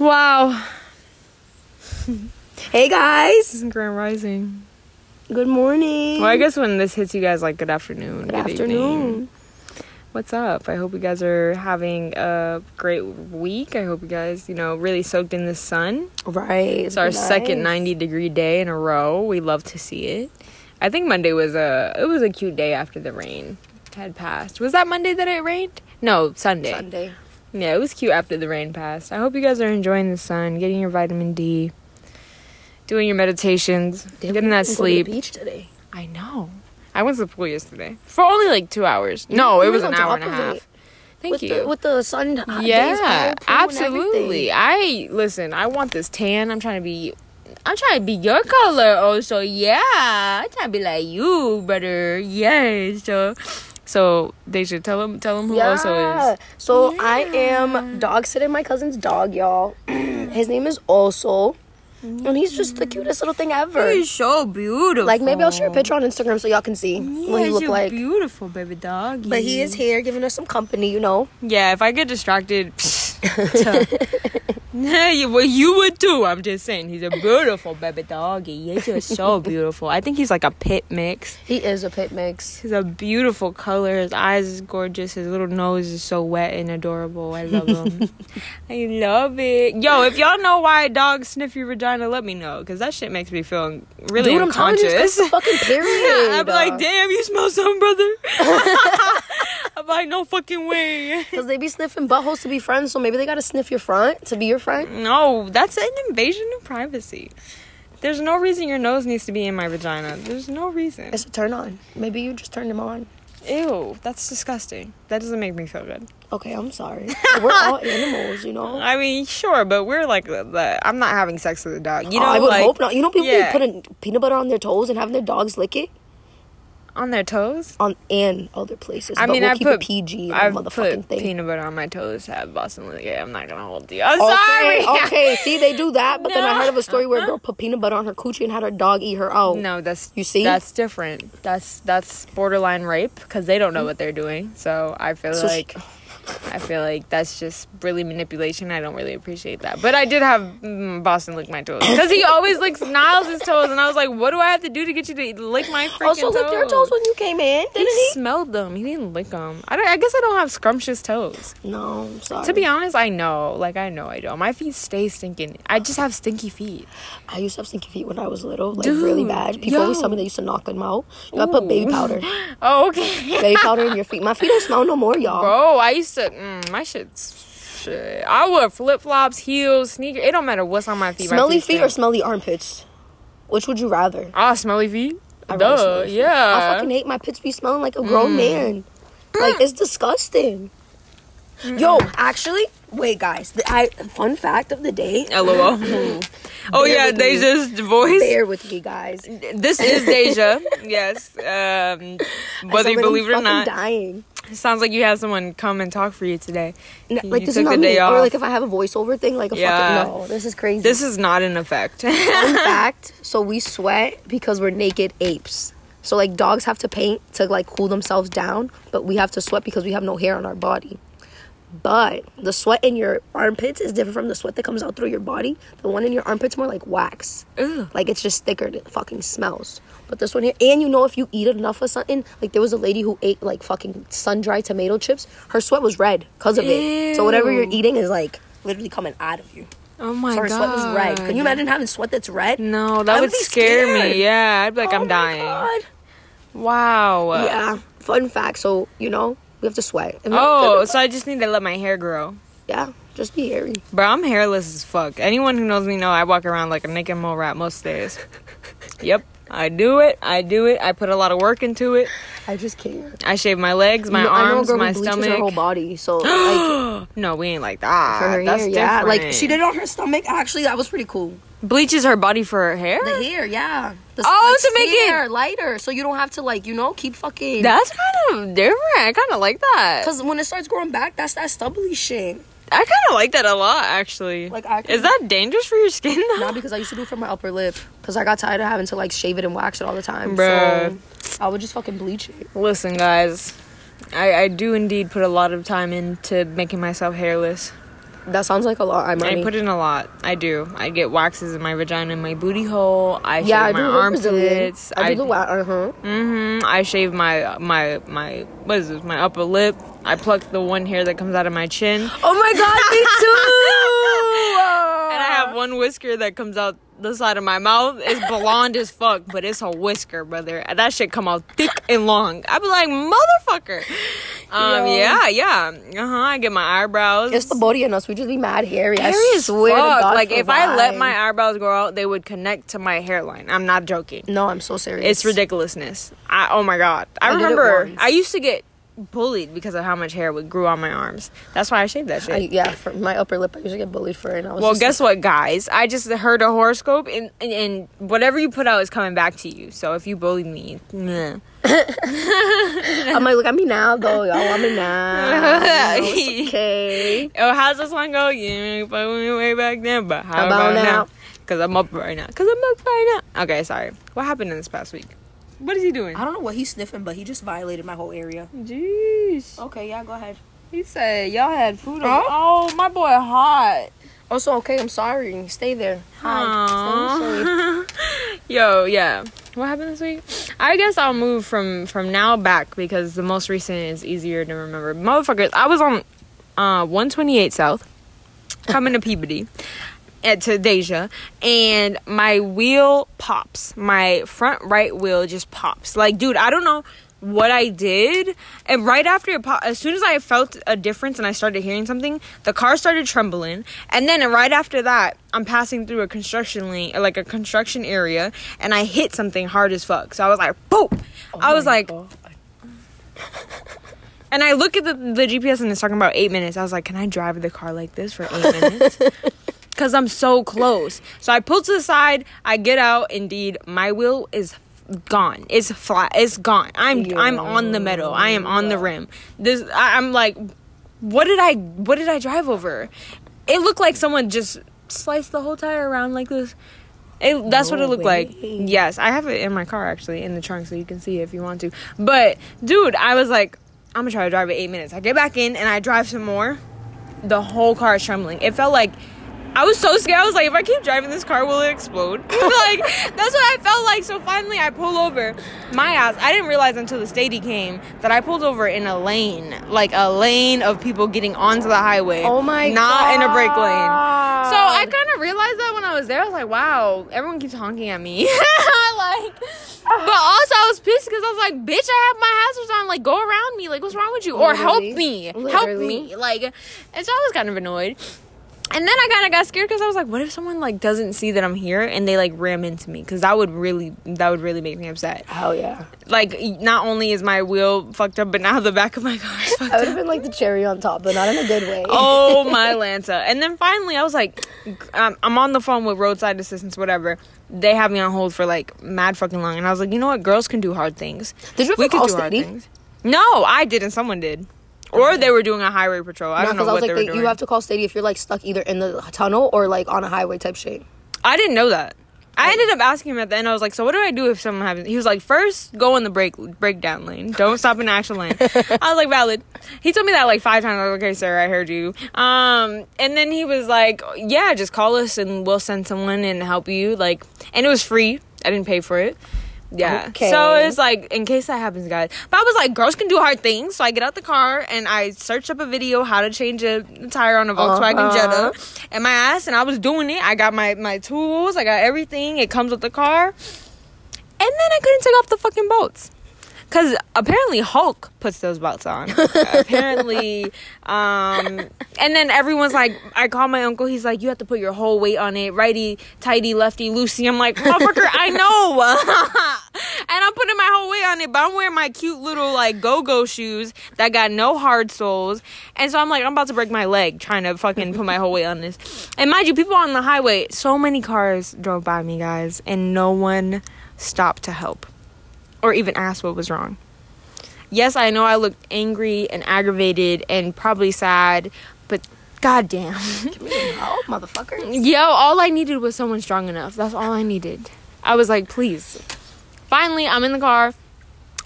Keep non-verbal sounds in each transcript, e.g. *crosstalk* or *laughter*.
Wow. Hey guys, Grand Rising. good morning. Well, I guess when this hits you guys, like, good afternoon. good evening. afternoon. What's up? I hope you guys are having a great week. I hope you guys, you know, really soaked in the sun. Right, It's our second 90 degree day in a row. We love to see it. I think Monday was a it was a cute day after the rain had passed. Was that Monday that it rained? No, Sunday. Sunday. Yeah, it was cute after the rain passed. I hope you guys are enjoying the sun, getting your vitamin D, doing your meditations, Damn, getting that go to the sleep. beach today. I know. I went to the pool yesterday for only like two hours. No, it was an hour and a half. Thank with you. The, with the sun. Uh, hot yeah, pool, pool, and absolutely. I listen. I want this tan. I'm trying to be. I'm trying to be your color. Oh, also, yeah. I'm trying to be like you, brother. Yes. So, so they should tell him. Tell him who Oso Yeah. is. So I am dog sitting my cousin's dog, y'all. *clears throat* His name is Oso, and he's just the cutest little thing ever. He's so beautiful. Like maybe I'll share a picture on Instagram so y'all can see what he look like. Beautiful baby dog. But he is here giving us some company, you know. Yeah, if I get distracted, yeah, you, well, you would too. I'm just saying, he's a beautiful baby doggy. He's just so *laughs* beautiful. I think he's like a pit mix. He is a pit mix. He's a beautiful color. His eyes is gorgeous. His little nose is so wet and adorable. I love him. *laughs* I love it. Yo, if y'all know why dogs sniff your vagina, let me know, cause that shit makes me feel really Dude, I'm unconscious. the *laughs* fucking period. I'm like, damn, you smell something, brother. I'm like, no fucking way. Because they be sniffing buttholes to be friends, so maybe they gotta sniff your front to be your friend. No, that's an invasion of privacy. There's no reason your nose needs to be in my vagina. There's no reason. It's a turn on. Maybe you just turned him on. Ew, that's disgusting. That doesn't make me feel good. Okay, I'm sorry. We're all *laughs* animals, you know. I mean, sure, but we're like, the, the, I'm not having sex with a dog. You know, I would like, hope not. You know, people yeah. putting peanut butter on their toes and having their dogs lick it on their toes. on and other places. I but mean, we'll I keep put PG in I've the motherfucking put thing. peanut butter on my toes. to Have Boston lick it. I'm not gonna hold you. I'm Okay, sorry. okay. See, they do that, but then I heard of a story where a girl put peanut butter on her coochie and had her dog eat her out. No, that's You see? that's different. That's that's borderline rape because they don't know what they're doing. So I feel So like I feel like that's just really manipulation. I don't really appreciate that. But I did have mm, Boston lick my toes because he always licks Niles' toes, and I was like, "What do I have to do to get you to lick my freaking Oso, toes?" licked your toes when you came in, he didn't he? smelled them. He didn't lick them. I, don't, I guess I don't have scrumptious toes. No, I'm sorry. To be honest, I know. Like I know I don't. My feet stay stinking. I just have stinky feet. I used to have stinky feet when I was little, like really bad. People always yo. tell me they used to knock them out. You gotta put baby powder, *laughs* Oh, okay. baby powder in your feet. My feet don't smell no more, y'all. Bro, I used to. Mm, my shit's. Shit. I wear flip flops, heels, sneakers. It don't matter what's on my feet. my Smelly feet or smelly armpits? Which would you rather? ah smelly feet. I Duh. smelly feet. Yeah. Mm. I fucking hate my pits be smelling like a grown man. Like it's disgusting. Yo, actually, wait, guys. The, I fun fact of the day. LOL. *laughs* *laughs* oh yeah, with me. Dejah's voice. Bear with me, guys. This is Dejah. *laughs* yes. Um, whether you sound like I'm believe it or not, dying. It sounds like you had someone come and talk for you today. N- You like this is not me. Or like if I have a voiceover thing, like a Yeah. fucking no. This is crazy. This is not an effect. *laughs* fun fact. So we sweat because we're naked apes. So like dogs have to paint to like cool themselves down, but we have to sweat because we have no hair on our body. But the sweat in your armpits is different from the sweat that comes out through your body. The one in your armpits more like wax. Ugh. Like it's just thicker. It fucking smells. But this one here, and you know if you eat enough of something, like there was a lady who ate like fucking sun dried tomato chips. Her sweat was red because of it. So whatever you're eating is like literally coming out of you. Oh my So her god. sweat was red. Can you imagine having sweat that's red? No, that I would, would scare scared. me. Yeah, I'd be like, Oh I'm my dying. God. Wow. Yeah. Fun fact. So you know we have to sweat. And Oh, so I just need to let my hair grow. yeah. Just be hairy. Bro, I'm hairless as fuck. Anyone who knows me know I walk around like a naked mole rat most days. *laughs* yep, I do it. I do it. I put a lot of work into it. I just can't. I shave my legs, my You know, I know a arms, my bleaches her whole body. So *gasps* like no, we ain't like that. for her That's hair, different. yeah. Like she did it on her stomach. Actually, that was pretty cool. bleaches her body for her hair. The hair, yeah. The, Oh, like, to make it- hair lighter, so you don't have to like you know keep fucking. That's kind of different. I kind of like that. Because when it starts growing back, that's that stubbly shit. I kind of like that a lot, actually. Like, I is that dangerous for your skin though? Not because I used to do it for my upper lip. Because I got tired of having to like shave it and wax it all the time. Bruh. So I would just fucking bleach it. Listen, guys, I, I do indeed put a lot of time into making myself hairless. That sounds like a lot. I'm I put in a lot. I do. I get waxes in my vagina and my booty hole. I yeah, I shave do my armpits. I do the wa- uh huh. hmm I shave my my my what is this? My upper lip. I pluck the one hair that comes out of my chin, Oh my god, me *laughs* too. I have one whisker that comes out the side of my mouth. It's *laughs* blonde as fuck, but it's a whisker, brother. That shit come out thick and long. I be like, motherfucker. Um, Yeah. yeah, yeah. Uh huh. I get my eyebrows. It's the body in us. We just be mad hairy. I Hairy as swear fuck. God. like if I let my eyebrows grow out, they would connect to my hairline. I'm not joking. no, I'm so serious. It's ridiculousness. I, oh my god. I, I remember. I used to get bullied because of how much hair would grew on my arms. That's why I shaved that shit. I, yeah, for my upper lip, I usually get bullied for it. And I was well, guess what, guys? I just heard a horoscope, and, and, and whatever you put out is coming back to you. So if you bully me. *laughs* I'm like, look at me now, though. Y'all want me now. You know, it's *laughs* okay. oh, how's this one go? You fuck with me way back then, but how, How about, about now? now? Cause I'm up right now. Cause I'm up right now. Okay, sorry. What happened in this past week? What is he doing? I don't know what he's sniffing, but he just violated my whole area. Jeez. Okay, yeah, go ahead. He said y'all had food. Huh? Oh, my boy, hot. Oso, okay, I'm sorry. Stay there. Hi. Stay in the shade. Aw. *laughs* Yo, yeah. What happened this week? I guess I'll move from from now back because the most recent is easier to remember. Motherfuckers, I was on uh 128 South, coming to Peabody. At to Dejah, and my wheel pops. My front right wheel just pops. Like, dude, I don't know what I did. And right after it popped, as soon as I felt a difference and I started hearing something, the car started trembling. And then right after that, I'm passing through a construction lane, like a construction area, and I hit something hard as fuck. So I was like, boom! Oh I was like, God. *laughs* and I look at the, the GPS and it's talking about eight minutes. I was like, can I drive the car like this for eight minutes? *laughs* Because I'm so close. So I pull to the side. I get out. Indeed, my wheel is gone. It's flat. It's gone. I'm I'm on the metal. I am on the rim. This I, I'm like, what did I what did I drive over? It looked like someone just sliced the whole tire around like this. It, that's what it looked like. Yes, I have it in my car actually in the trunk, so you can see if you want to. But dude, I was like, I'm gonna try to drive it eight minutes. I get back in and I drive some more. The whole car is trembling. It felt like I was so scared. I was like, if I keep driving this car, will it explode? *laughs* like that's what I felt like. So finally, I pull over. My ass. I didn't realize until the stady came that I pulled over in a lane, like a lane of people getting onto the highway. Oh my god. Not in a brake lane. So I kind of realized that when I was there. I was like, wow, everyone keeps honking at me. *laughs* like, but also I was pissed because I was like, bitch, I have my hazards on. Like, go around me. Like, what's wrong with you? Or help Literally. me. Help me. Like, and so I was kind of annoyed. And then I kind of got scared because I was like, what if someone like doesn't see that I'm here and they like ram into me? Because that would really, that would really make me upset. Hell yeah. Like, not only is my wheel fucked up, but now the back of my *laughs* car is fucked up. I would have been like the cherry on top, but not in a good way. *laughs* oh my *laughs* Lanta. And then finally, I was like, um, I'm on the phone with roadside assistance, whatever. They have me on hold for like mad fucking long. And I was like, you know what? Girls can do hard things. Did you ever We could do hard things. No, I didn't. Someone did. Or they were doing a highway patrol. I No, don't know because I what was they like, were they, doing. you have to call Stady if you're like stuck either in the tunnel or like on a highway type shit. I didn't know that. I ended up asking him at the end. I was like, "So what do I do if something happens?" He was like, first go in the break breakdown lane. Don't stop in the action lane." *laughs* I was like, "Valid." He told me that like five times. I was like, "Okay, sir, I heard you." Um, and then he was like, "Yeah, just call us and we'll send someone and help you." Like, and it was free. I didn't pay for it. Yeah. Okay. So it's like in case that happens, guys. But I was like, girls can do hard things. So I get out the car and I search up a video how to change a tire on a Volkswagen Uh-huh. Jetta and my ass and I was doing it. I got my my tools, I got everything. It comes with the car. And then I couldn't take off the fucking bolts. Cause apparently Hulk puts those belts on. *laughs* apparently, um, and then everyone's like, I call my uncle. He's like, you have to put your whole weight on it, righty, tighty, lefty, loosey. I'm like, motherfucker, I know. *laughs* and I'm putting my whole weight on it, but I'm wearing my cute little like go-go shoes that got no hard soles, and so I'm like, I'm about to break my leg trying to fucking put my whole weight on this. And mind you, people on the highway, so many cars drove by me, guys, and no one stopped to help or even ask what was wrong. Yes, I know I looked angry and aggravated and probably sad, but goddamn. Oh, motherfucker. Yo, all I needed was someone strong enough. That's all I needed. I was like, please. Finally, I'm in the car.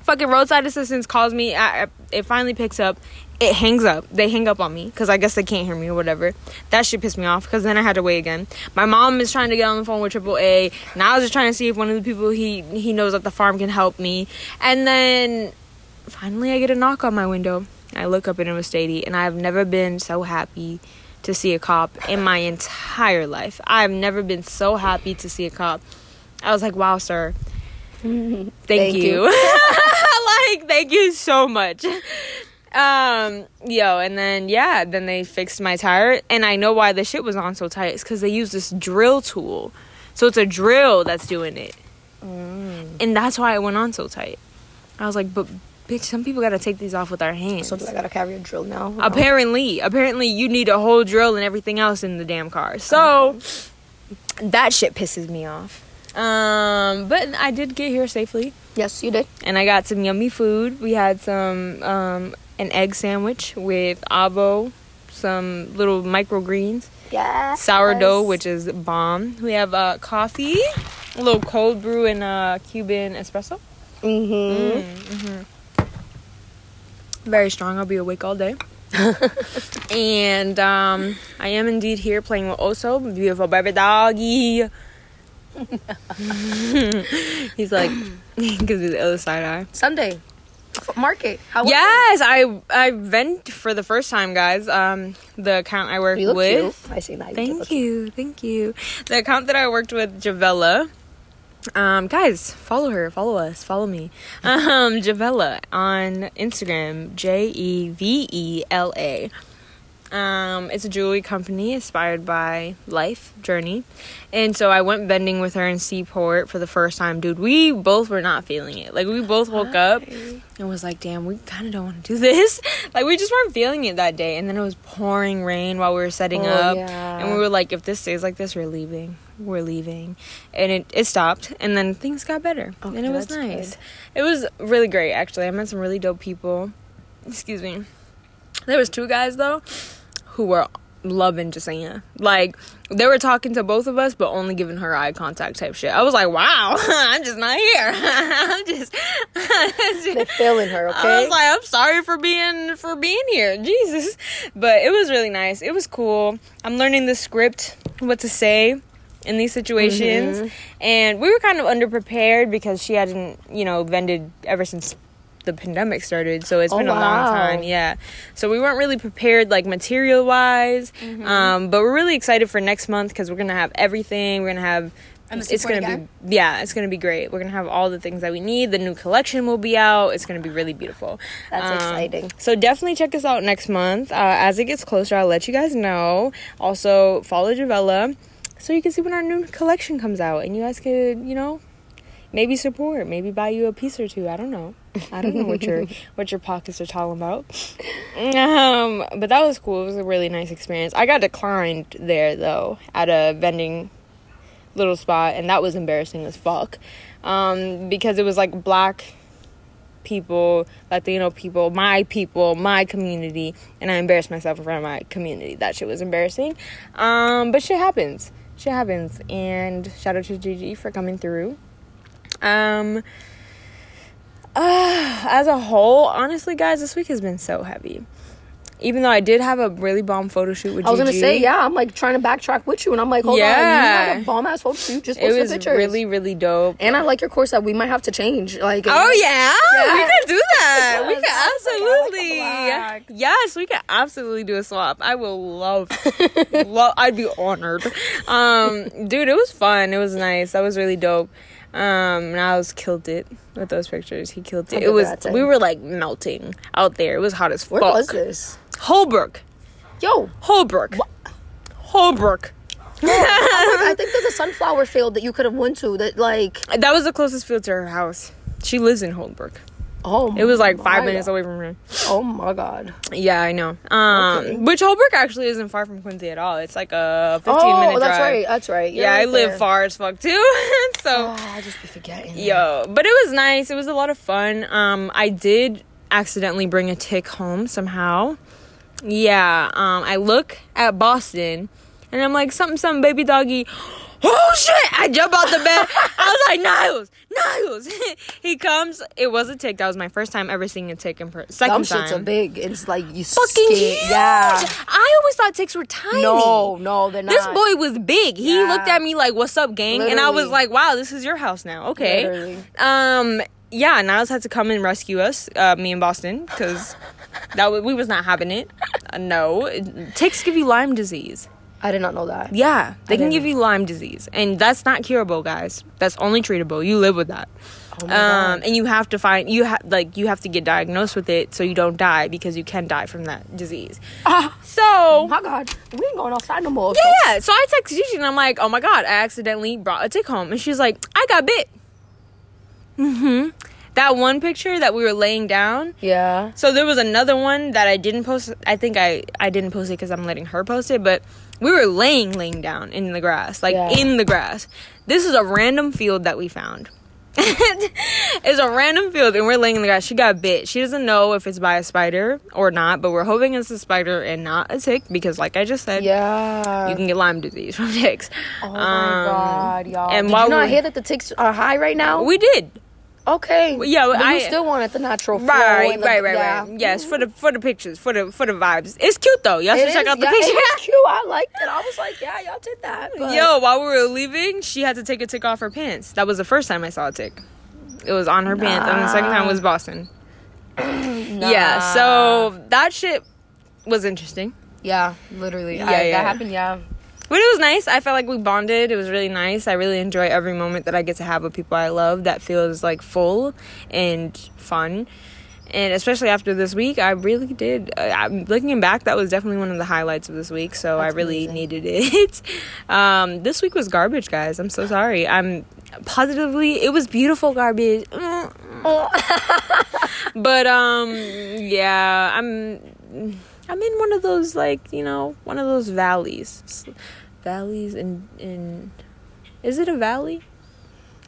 Fucking roadside assistance calls me. I- it finally picks up. It hangs up. They hang up on me because I guess they can't hear me or whatever. That shit pissed me off because then I had to wait again. My mom is trying to get on the phone with AAA. Now I was just trying to see if one of the people he he knows at the farm can help me. And then finally I get a knock on my window. I look up and it was Stady, and I've never been so happy to see a cop in my entire life. I've never been so happy to see a cop. I was like, wow, sir. *laughs* Thank, Thank you. you. *laughs* like, thank you so much. Um, yo, and then yeah, then they fixed my tire, and I know why the shit was on so tight. It's because they used this drill tool, so it's a drill that's doing it, and that's why it went on so tight. I was like, but bitch, some people gotta take these off with our hands. So do I gotta carry a drill now? apparently, apparently, you need a whole drill and everything else in the damn car. So that shit pisses me off. Um, but I did get here safely Yes, you did. and I got some yummy food. We had some um, an egg sandwich with avo, some little microgreens, Yeah. sourdough, which is bomb. We have uh, coffee, a little cold brew and uh, Cuban espresso. Mm-hmm. Very strong. I'll be awake all day. *laughs* and um, I am indeed here playing with Oso, beautiful baby doggy. *laughs* *laughs* He's like, because of the other side eye. Sunday. Market. How Yes, I I vent for the first time, guys. Um, the account I work? You with. cute. I see that. Thank look you, thank you. The account that I worked with, Jevela. Um, guys, follow her, follow us, follow me. Um, Jevela on Instagram, J E V E L A. Um, it's a jewelry company inspired by life journey, and so I went vending with her in Seaport for the first time. Dude, we both were not feeling it. Like we both woke up and was like, "Damn, we kind of don't want to do *laughs* this." like we just weren't feeling it that day, and then it was pouring rain while we were setting Oh, up, yeah. and we were like, "If this stays like this, we're leaving. We're leaving." And it it stopped, and then things got better, and it was nice. good. It was really great, actually. I met some really dope people. Excuse me. There was two guys though who were loving Jasenia. Like they were talking to both of us, but only giving her eye contact type shit. I was like, wow, *laughs* I'm just not here. *laughs* I'm just. They're feeling her, I was like, I'm sorry for being for being here, *laughs* Jesus. But it was really nice. It was cool. I'm learning the script, what to say in these situations, Mm-hmm. and we were kind of underprepared because she hadn't, you know, vended ever since the pandemic started. So it's Oh, been a long time, yeah. So we weren't really prepared, like material wise. Mm-hmm. Um, but we're really excited for next month because we're gonna have everything. We're gonna have. And the it's gonna again? be yeah, it's gonna be great. We're gonna have all the things that we need. The new collection will be out. It's gonna be really beautiful. That's Um, exciting. So definitely check us out next month. Uh, as it gets closer, I'll let you guys know. Also follow Jevela so you can see when our new collection comes out, and you guys could you know maybe support, maybe buy you a piece or two. I don't know. I don't know what your *laughs* what your pockets are talking about. Um, but that was cool. It was a really nice experience. I got declined there though at a vending little spot, and that was embarrassing as fuck. Um, because it was like black people, Latino people, my people, my community, and I embarrassed myself in front of my community. That shit was embarrassing. Um, but shit happens. Shit happens. And shout out to Gigi for coming through. Um, uh, as a whole, honestly, guys, this week has been so heavy. Even though I did have a really bomb photo shoot with I was gonna say, yeah, I'm like trying to backtrack with you, and I'm like, hold on, Yeah. you had a bomb ass photo shoot. Just It post the was pictures. really, really dope. and I like your course that we might have to change. Like, Oh yeah, we Yeah. could do that. *laughs* we Yes, could I was like, absolutely. yes, we could absolutely do a swap. I will love. *laughs* lo- I'd be honored. Um, dude, it was fun. It was nice. That was really dope. Um, and I was killed it with those pictures. He killed it. It was. We were like melting out there. It was hot as fuck. where was this? Holbrook. Yo, Holbrook. Holbrook. I *laughs* think there's a sunflower field that you could have went to. That like, That was the closest field to her house. She lives in Holbrook. Oh, It was like five minutes God. away from her. Oh my god. Yeah, I know. Um, Okay. which Holbrook actually isn't far from Quincy at all. It's like a fifteen oh, minute that's drive. right. That's right. You're Yeah, I right live far as fuck too. *laughs* so, Oh, I just be forgetting. yo, but it was nice. It was a lot of fun. Um, I did accidentally bring a tick home somehow. Yeah. Um, I look at Boston, and I'm like, something, something, baby doggy. Oh shit! I jump out the bed. I was like, Niles, Niles. *laughs* he comes. It was a tick. That was my first time ever seeing a tick in person. Second Them shits are big. It's like you Fucking huge. Yeah. I always thought ticks were tiny. No, no, they're not. This boy was big. He Yeah. looked at me like, "What's up, gang?" And I was like, "Wow, this is your house now." Okay. Literally. Um. Yeah, Niles had to come and rescue us, uh, me and Boston, because that w- we was not having it. Uh, no, ticks give you Lyme disease. I did not know that. Yeah, they can give know. you Lyme disease, and that's not curable, guys. That's only treatable. You live with that. Oh my Um, God. and you have to find you have like you have to get diagnosed with it so you don't die because you can die from that disease. Ah, So oh my God. We ain't going outside no more. yeah, so I text Gigi and I'm like, oh my god, I accidentally brought a tick home, and she's like, I got bit. Mm-hmm. That one picture that we were laying down. Yeah. So there was another one that I didn't post. I think I I didn't post it because I'm letting her post it, but we were laying laying down in the grass, like Yeah. in the grass. This is a random field that we found. *laughs* it's a random field and we're laying in the grass. She got bit. She doesn't know if it's by a spider or not, but we're hoping it's a spider and not a tick because, like I just said, Yeah. you can get Lyme disease *laughs* from ticks. oh my Um, God, y'all. and Did while you not hear that the ticks are high right now? We did. Okay. Yeah, But I you still wanted the natural flow Right, the- right, right, yeah. right. Yes, for the for the pictures, for the for the vibes. It's cute though. Y'all should It check is, out the yeah, picture. It was *laughs* cute. I liked it. I was like, yeah, y'all did that. But Yo, while we were leaving, she had to take a tick off her pants. That was the first time I saw a tick. It was on her pants, and the second time was Boston. *clears throat* Nah. Yeah, so that shit was interesting. yeah, literally. Yeah, I, yeah. That happened. Yeah. But it was nice. I felt like we bonded. It was really nice. I really enjoy every moment that I get to have with people I love that feels like full and fun. And especially after this week, I really did. Uh, I'm looking back, that was definitely one of the highlights of this week. So I really amazing. needed it. *laughs* Um, this week was garbage, guys. I'm so sorry. I'm positively, it was beautiful garbage. *laughs* but um, yeah, I'm. I'm in one of those like you know one of those valleys, valleys in in. Is it a valley?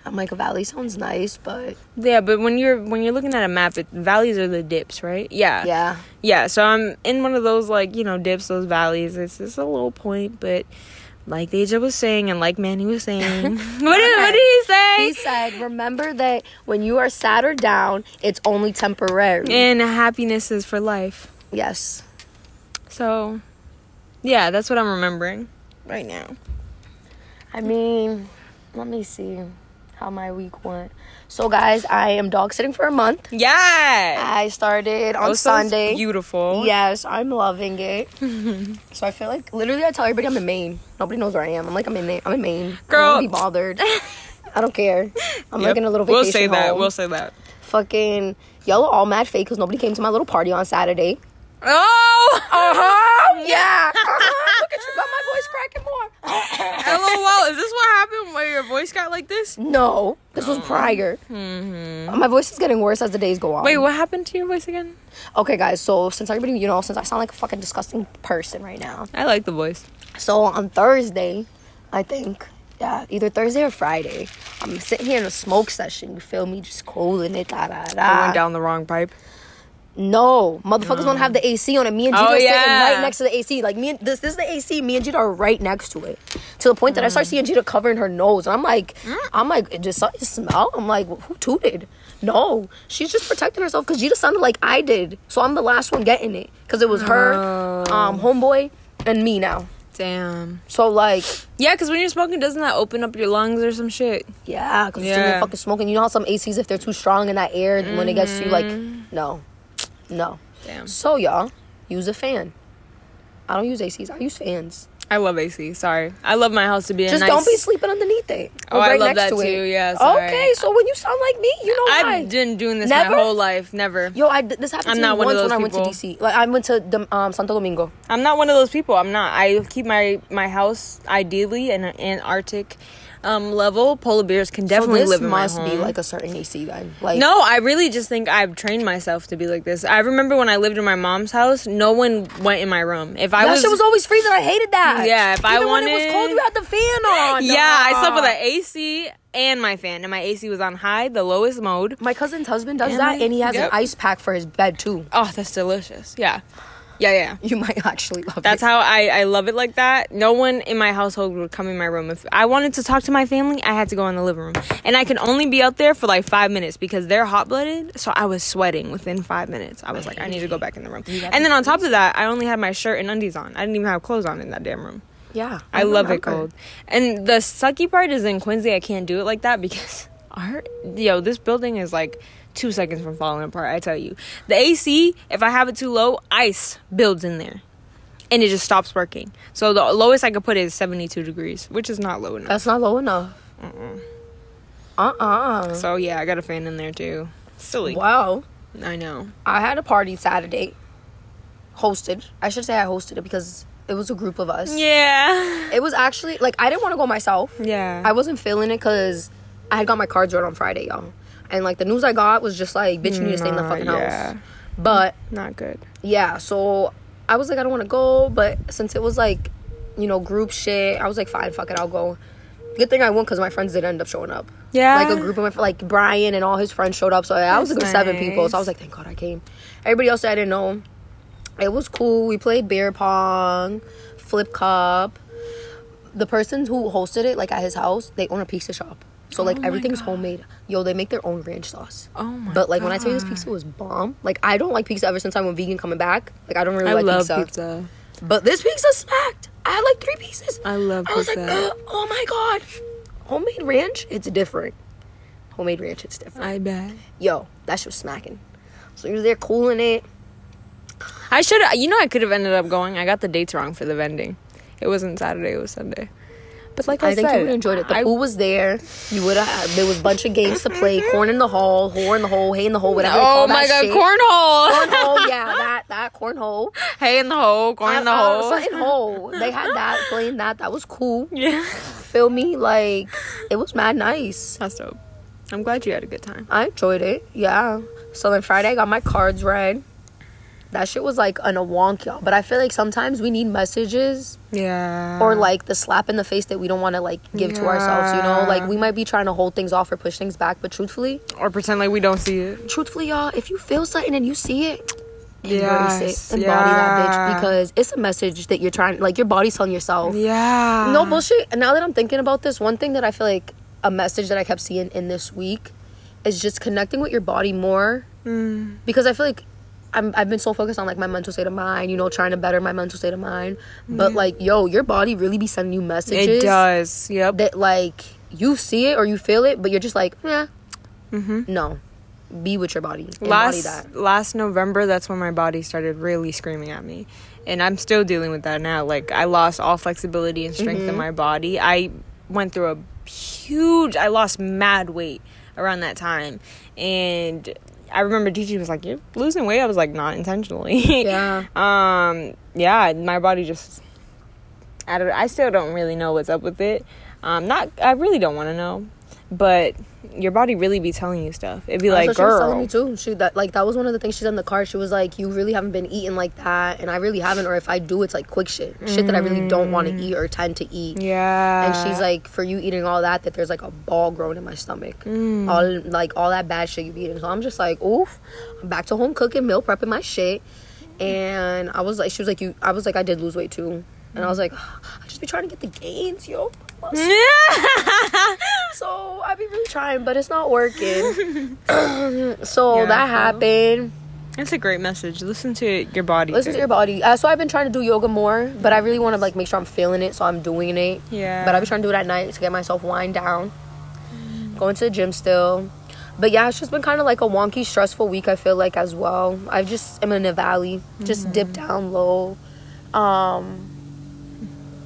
I'm like, a Valley sounds nice, but Yeah, but when you're when you're looking at a map, it, valleys are the dips, right? Yeah. yeah. Yeah, so I'm in one of those like you know dips, those valleys. It's just a little point, but like Dejah was saying, and like Manny was saying, *laughs* what did what did he say? He said, remember that when you are sad or down, it's only temporary. and happiness is for life. yes. So, yeah, that's what I'm remembering right now. I mean, let me see how my week went. So, guys, I am dog sitting for a month. Yeah. I started on Oh, Sunday. Beautiful. Yes, I'm loving it. *laughs* so I feel like literally I tell everybody I'm in Maine. Nobody knows where I am. I'm like I'm in I'm in Maine. Girl. I don't be bothered. I don't care. I'm Yep. like in a little vacation We'll say that. home. We'll say that. Fucking yellow all mad fake because nobody came to my little party on Saturday. Oh. Uh huh. *laughs* Yeah. *laughs* Uh-huh. Look at you. Got my voice cracking more. *laughs* LOL. Is this what happened where your voice got like this? No, this was prior. My voice is getting worse as the days go on. Mm-hmm. Wait, what happened to your voice again? Okay, guys. So since everybody, you know, since I sound like a fucking disgusting person right now. I like the voice. So on Thursday, I think, yeah, either Thursday or Friday, I'm sitting here in a smoke session. You feel me? Just cooling it, da da I da. went down the wrong pipe. No, motherfuckers don't have the AC on it. Me and Gita Oh, are sitting right next to the AC. Like me and this, this is the AC. Me and Gita are right next to it. To the point that I start mm. seeing Gita covering her nose, and I'm like, mm. I'm like, it just something smell. I'm like, who tooted? No, she's just protecting herself because Gita sounded like I did. So I'm the last one getting it because it was her, oh. um, homeboy, and me now. Damn. So like, Yeah, because when you're smoking, doesn't that open up your lungs or some shit? yeah, because you're Yeah. fucking smoking. You know how some ACs, if they're too strong in that air, when it gets to you, like, mm-hmm. no, no. Damn. So y'all use a fan. I don't use ACs. I use fans. I love AC. Sorry. I love my house to be a Just nice. don't be sleeping underneath it. Oh, or I love that to too. It. Yeah, sorry. Okay, so when you sound like me, you know why. I've been doing this Never? my whole life. Never. Yo, I this happened I'm to not me once when I went to DC. Like I went to the, um, Santo Domingo. I'm not one of those people. I'm not. I keep my my house ideally in an Antarctic um, level. Polar bears can definitely so live in must my home. be like a certain AC then. Like No, I really just think I've trained myself to be like this. I remember when I lived in my mom's house, no one went in my room. If I that was, shit was always freezing. I hated that. Yeah, if I Even when it was cold, you had the fan on. *laughs* yeah, I slept with an AC and my fan, and my AC was on high, the lowest mode. My cousin's husband does And that, I- and he has yep. an ice pack for his bed too. Oh, that's delicious. Yeah, Yeah, yeah. *laughs* you might actually love That's it. That's how I, I love it like that. No one in my household would come in my room. If I wanted to talk to my family, I had to go in the living room. And I could only be out there for like five minutes because they're hot blooded. So I was sweating within five minutes. I was like, I need to go back in the room. And then on top of that, I only had my shirt and undies on. I didn't even have clothes on in that damn room. yeah, I, love it cold. And the sucky part is in Quincy, I can't do it like that because *laughs* our yo, this building is like two seconds from falling apart. I tell you, the AC, if I have it too low, ice builds in there, and it just stops working. So the lowest I could put it is seventy two degrees, which is not low enough. That's not low enough. Uh uh So yeah, I got a fan in there too. Silly. Wow. I know. I had a party Saturday. Hosted. I should say I hosted it because it was a group of us. Yeah. It was actually like I didn't want to go myself. Yeah. I wasn't feeling it because I had got my cards read on Friday, y'all. And like the news I got was just like, bitch, you need to stay in the fucking yeah. house. But not good. yeah, so I was like, I don't want to go. But since it was like, you know, group shit, I was like, fine, fuck it, I'll go. Good thing I went because my friends did end up showing up. Yeah. Like a group of my like Brian and all his friends showed up. So I was like seven people. So I was like, thank God I came. Everybody else I didn't know. It was cool. We played beer pong, flip cup. The person who hosted it, like at his house, they own a pizza shop. So like Oh everything's God. homemade. Yo, they make their own ranch sauce. Oh my. But like when I tell you this pizza was bomb, like I don't like pizza ever since I went vegan coming back. Like I don't really I like love pizza. pizza. But this pizza smacked. I had like three pieces. I love I was like, pizza. "Uh, *gasps* oh my god, homemade ranch, it's different. Homemade ranch, it's different. I bet. Yo, that shit was smacking. So you're there cooling it. I should. You know, I could have ended up going. I got the dates wrong for the vending. It wasn't Saturday. It was Sunday. But like I, I think said, you would have enjoyed it. The I- pool was there. You would have. There was a bunch of games to play. Corn in the hole, whore in the hole, hay in the hole, whatever. Oh my god, shit. cornhole! Cornhole, *laughs* yeah, that that cornhole. Hay in the hole, corn in the Uh, uh, hole. something hole. They had that playing that. That was cool. *laughs* Yeah, Feel me? Like it was mad nice. that's dope. I'm glad you had a good time. I enjoyed it. Yeah. So then Friday I got my cards read. That shit was like on a wonk, y'all. But I feel like sometimes we need messages Yeah. or like the slap in the face that we don't want to like give to ourselves. You know, like we might be trying to hold things off or push things back, but truthfully, or pretend like we don't see it. truthfully, y'all, if you feel something and you see it, embrace Yes, it, embody that bitch because it's a message that you're trying, like your body's telling yourself. Yeah. No bullshit. And now that I'm thinking about this, one thing that I feel like a message that I kept seeing in this week is just connecting with your body more. Mm. Because I feel like I'm, I've been so focused on like my mental state of mind, you know, trying to better my mental state of mind. But like, yo, your body really be sending you messages It does. Yep. that like you see it or you feel it, but you're just like, yeah, mm-hmm. no. Be with your body. Last that. last November, that's when my body started really screaming at me, and I'm still dealing with that now. Like I lost all flexibility and strength Mm-hmm. in my body. I went through a huge. I lost mad weight around that time, and I remember DG was like, "You're losing weight." I was like, "Not intentionally." *laughs* Yeah. um. Yeah. My body just. I don't. I still don't really know what's up with it. Um. Not. I really don't want to know, but your body really be telling you stuff. It'd be like, That's what she was telling me too. She that like that was one of the things she said in the car. She was like, "You really haven't been eating like that, and I really haven't. Or if I do, it's like quick shit, shit that I really don't want to eat or tend to eat." Mm. Yeah. And she's like, "For you eating all that, that there's like a ball growing in my stomach, Mm. all like all that bad shit you be eating." So I'm just like, "Oof!" I'm back to home cooking, meal prepping my shit, and I was like, she was like, "You," I was like, "I did lose weight too," and I was like, "I just be trying to get the gains, yo." *laughs* So I've been really trying, but it's not working. *laughs* *clears throat* so Yeah, that happened. It's a great message. Listen to your body. Listen to your body. Uh, so I've been trying to do yoga more, but I really want to like make sure I'm feeling it, so I'm doing it. Yeah. But I've been trying to do it at night to get myself wind down. Going to the gym still. But yeah, it's just been kind of like a wonky, stressful week. I feel like as well. I just am in a valley, just Mm-hmm. dip down low. Um,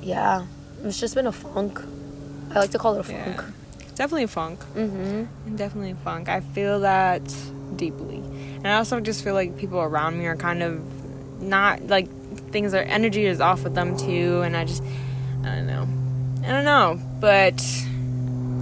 yeah, it's just been a funk. I like to call it a Yeah. funk. Definitely funk. Mm-hmm. Definitely funk. I feel that deeply. And I also just feel like people around me are kind of not like things are energy is off with them too and I just I don't know. I don't know. But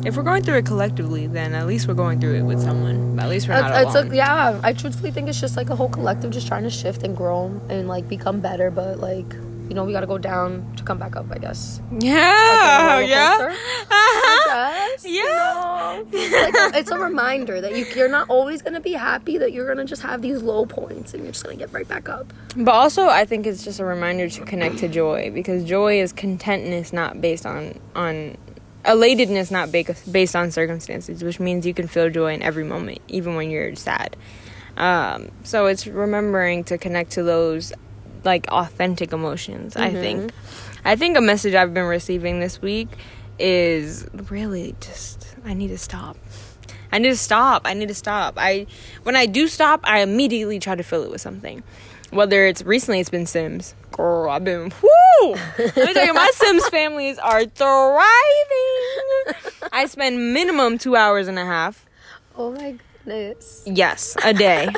if we're going through it collectively, then at least we're going through it with someone. At least we're not It's, it's alone. a, yeah, I truthfully think it's just like a whole collective just trying to shift and grow and like become better, but like you know we got to go down to come back up. I guess. *laughs* yeah, roller yeah. *laughs* I guess. you Yeah. know? like, *laughs* it's a reminder that you, you're not always gonna be happy. That you're gonna just have these low points, and you're just gonna get right back up. But also, I think it's just a reminder to connect to joy because joy is contentness, not based on on elatedness, not ba- based on circumstances, which means you can feel joy in every moment, even when you're sad. Um, so it's remembering to connect to those like authentic emotions. I mm-hmm. think. I think a message I've been receiving this week is really just I need to stop. I need to stop. I need to stop. I when I do stop, I immediately try to fill it with something. Whether it's recently it's been Sims. Girl, I've been whoo! Let me tell you, my Sims *laughs* families are thriving. I spend minimum two hours and a half. Oh my goodness. Yes, a day.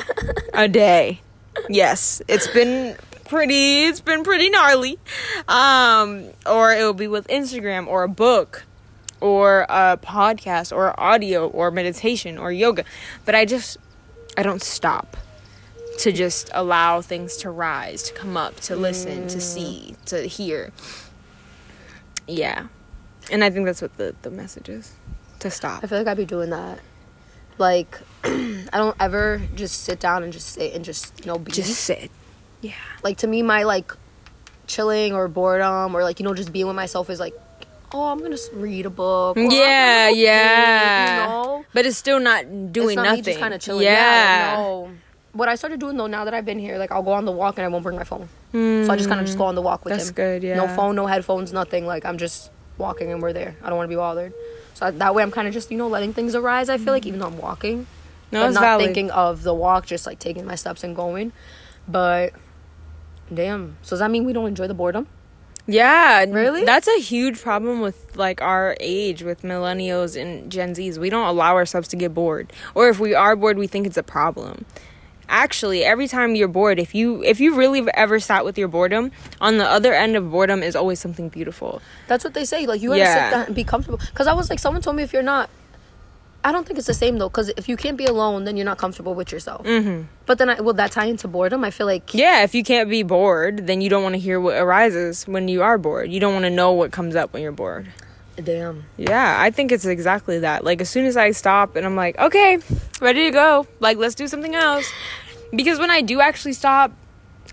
a day. Yes. It's been pretty it's been pretty gnarly. Um or it will be with Instagram or a book or a podcast or audio or meditation or yoga. But I just I don't stop to just allow things to rise, to come up, to listen, to see, to hear. Yeah. And I think that's what the, the message is. To stop. I feel like I'd be doing that. Like, *clears throat* I don't ever just sit down and just sit and just you know be. Just sit. Yeah. like to me, my like chilling or boredom or like you know just being with myself is like, oh, I'm gonna read a book. or Yeah, yeah. You know, But it's still not doing not nothing. just kind of chilling. Yeah. Yeah. no. What I started doing though, now that I've been here, like I'll go on the walk and I won't bring my phone. So I just kind of just go on the walk with That's him. good, yeah. No phone, no headphones, nothing. Like I'm just walking and we're there. I don't want to be bothered. So that way I'm kind of just you know letting things arise. I feel like even though I'm walking, No, it's not valid. thinking of the walk, just like taking my steps and going. But damn, so does that mean we don't enjoy the boredom? Yeah, Really? That's a huge problem with like our age, with millennials and Gen Zs. We don't allow ourselves to get bored, or if we are bored, we think it's a problem. Actually, every time you're bored, if you if you really ever sat with your boredom, on the other end of boredom is always something beautiful. That's what they say. Like you gotta Yeah. sit down and be comfortable. Because I was like, someone told me if you're not, I don't think it's the same though. Because if you can't be alone, then you're not comfortable with yourself. Mm-hmm. But then, I, will that tie into boredom? I feel like Yeah, if you can't be bored, then you don't want to hear what arises when you are bored. You don't want to know what comes up when you're bored. damn. Yeah, I think it's exactly that. Like as soon as I stop and I'm like, okay, ready to go. Like let's do something else. Because when I do actually stop,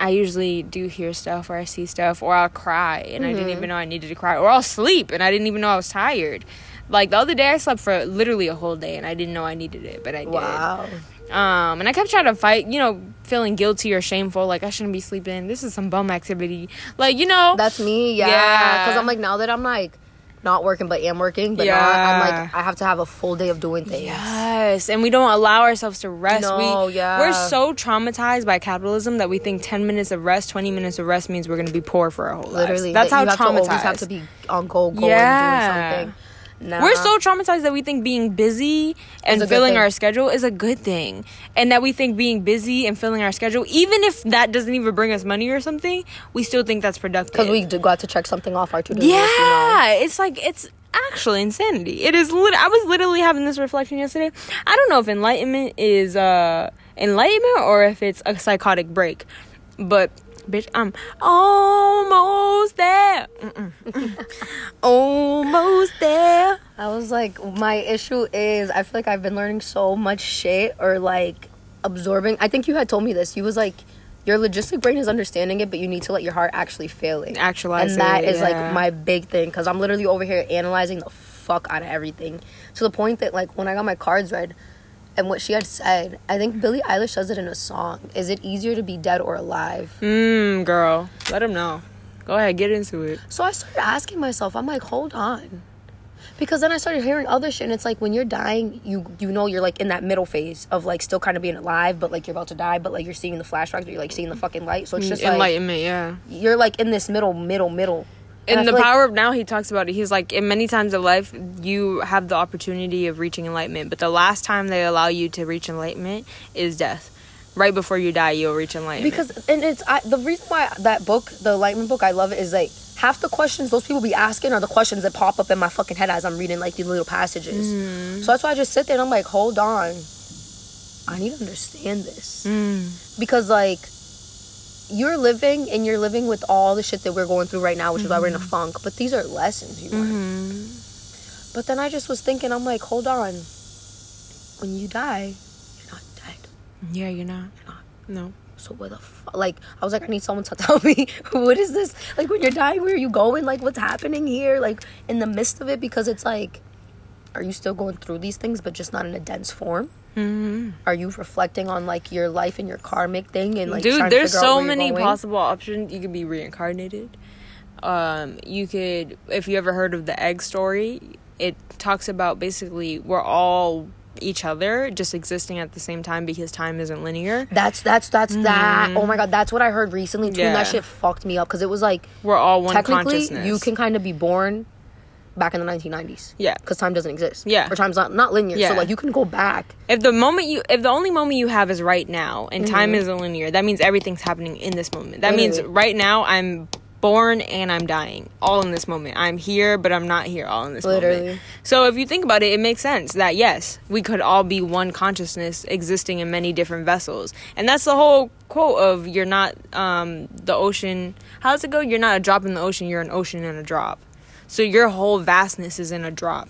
I usually do hear stuff or I see stuff or I'll cry and I didn't even know I needed to cry or I'll sleep and I didn't even know I was tired. Like the other day I slept for literally a whole day and I didn't know I needed it, but I did. Wow. Um, and I kept trying to fight, you know, feeling guilty or shameful, like I shouldn't be sleeping. This is some bum activity. Like, you know, That's me. Yeah. Yeah. Because I'm like now that I'm like not working but am working, but Yeah. not, I'm like I have to have a full day of doing things. Yes, and we don't allow ourselves to rest. No, we, yeah. We're so traumatized by capitalism that we think 10 minutes of rest, 20 minutes of rest means we're going to be poor for our whole life. Literally, lives. That's that how you have traumatized. To always have to be on go, go Yeah. and doing something. Nah. we're so traumatized that we think being busy and Is a good filling our schedule is a good thing. And that we think being busy and filling our schedule, even if that doesn't even bring us money or something, we still think that's productive. because we got to check something off our to-do Yeah, list. You know? it's like it's actually insanity. It is. Lit- I was literally having this reflection yesterday. I don't know if enlightenment is uh enlightenment or if it's a psychotic break, but bitch, I'm almost there. *laughs* Almost there. I was like, my issue is I feel like I've been learning so much shit or like absorbing. I think you had told me this. You was like, your logistic brain is understanding it, but you need to let your heart actually feel it. Actualize and that it, is yeah. like my big thing because I'm literally over here analyzing the fuck out of everything to the point that like when I got my cards read and what she had said, I think Billie Eilish says it in a song. Is it easier to be dead or alive? Mmm, girl, let him know. Go ahead, get into it. So I started asking myself, I'm like, hold on. Because then I started hearing other shit, and it's like when you're dying, you you know you're like in that middle phase of like still kind of being alive, but like you're about to die, but like you're seeing the flashbacks, you're like seeing the fucking light. So it's mm, just like Enlightenment, yeah. you're like in this middle, middle, middle. In the like- power of now he talks about it he's like in many times of life you have the opportunity of reaching enlightenment but the last time they allow you to reach enlightenment is death right before you die you'll reach enlightenment because and it's I, the reason why that book, the Enlightenment book, I love it is like half the questions those people be asking are the questions that pop up in my fucking head as I'm reading like these little passages. Mm-hmm. So that's why I just sit there and I'm like, hold on, I need to understand this Mm. because like you're living and you're living with all the shit that we're going through right now, which is why we're in Mm-hmm. a funk. But these are lessons you learn. But then I just was thinking, I'm like, hold on. when you die, you're not dead. Yeah, you're not. You're not. No. So what the fuck? Like I was like, I need someone to *laughs* tell me what is this? Like when you're dying, where are you going? Like what's happening here? Like in the midst of it, because it's like, are you still going through these things, but just not in a dense form? Mm-hmm. Are you reflecting on like your life and your karmic thing and like Dude, there's so many possible options. You could be reincarnated. Um, you could, if you ever heard of the egg story, it talks about basically we're all each other, just existing at the same time because time isn't linear. That's that's that's that. Oh my god, that's what I heard recently too. And Mm-hmm. Yeah. that shit fucked me up because it was like We're all one technically consciousness. you can kind of be born back in the 1990s. Yeah. because time doesn't exist. Yeah. or time's not not linear. Yeah. So like you can go back. if the moment you, if the only moment you have is right now, and time Mm-hmm. isn't linear, that means everything's happening in this moment. That means right now I'm born and I'm dying, all in this moment. I'm here, but I'm not here, all in this moment. Literally. moment. So if you think about it, it makes sense that yes, we could all be one consciousness existing in many different vessels, and that's the whole quote of "You're not um, the ocean." How does it go? You're not a drop in the ocean. You're an ocean in a drop. So your whole vastness is in a drop.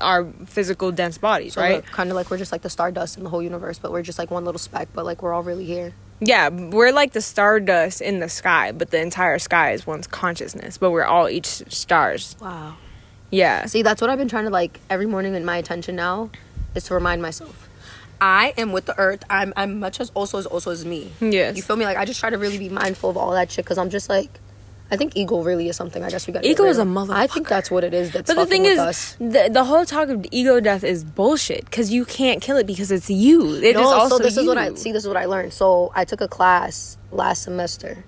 Our physical dense bodies, So right? kind of like we're just like the stardust in the whole universe, but we're just like one little speck. But like we're all really here. Yeah, we're like the stardust in the sky, but the entire sky is one's consciousness, but we're all each stars. Wow. Yeah. See, that's what I've been trying to like every morning in my attention now is to remind myself. I am with the earth. I'm I'm much as also as also as me. Yes. You feel me? Like I just try to really be mindful of all that shit because I'm just like, I think ego really is something. I guess we got. Ego is a motherfucker. I think that's what it is. That's But the thing with is, us. the, the whole talk of ego death is bullshit because you can't kill it because it's you. It is no, also so this is what I you. see. This is what I learned. So I took a class last semester,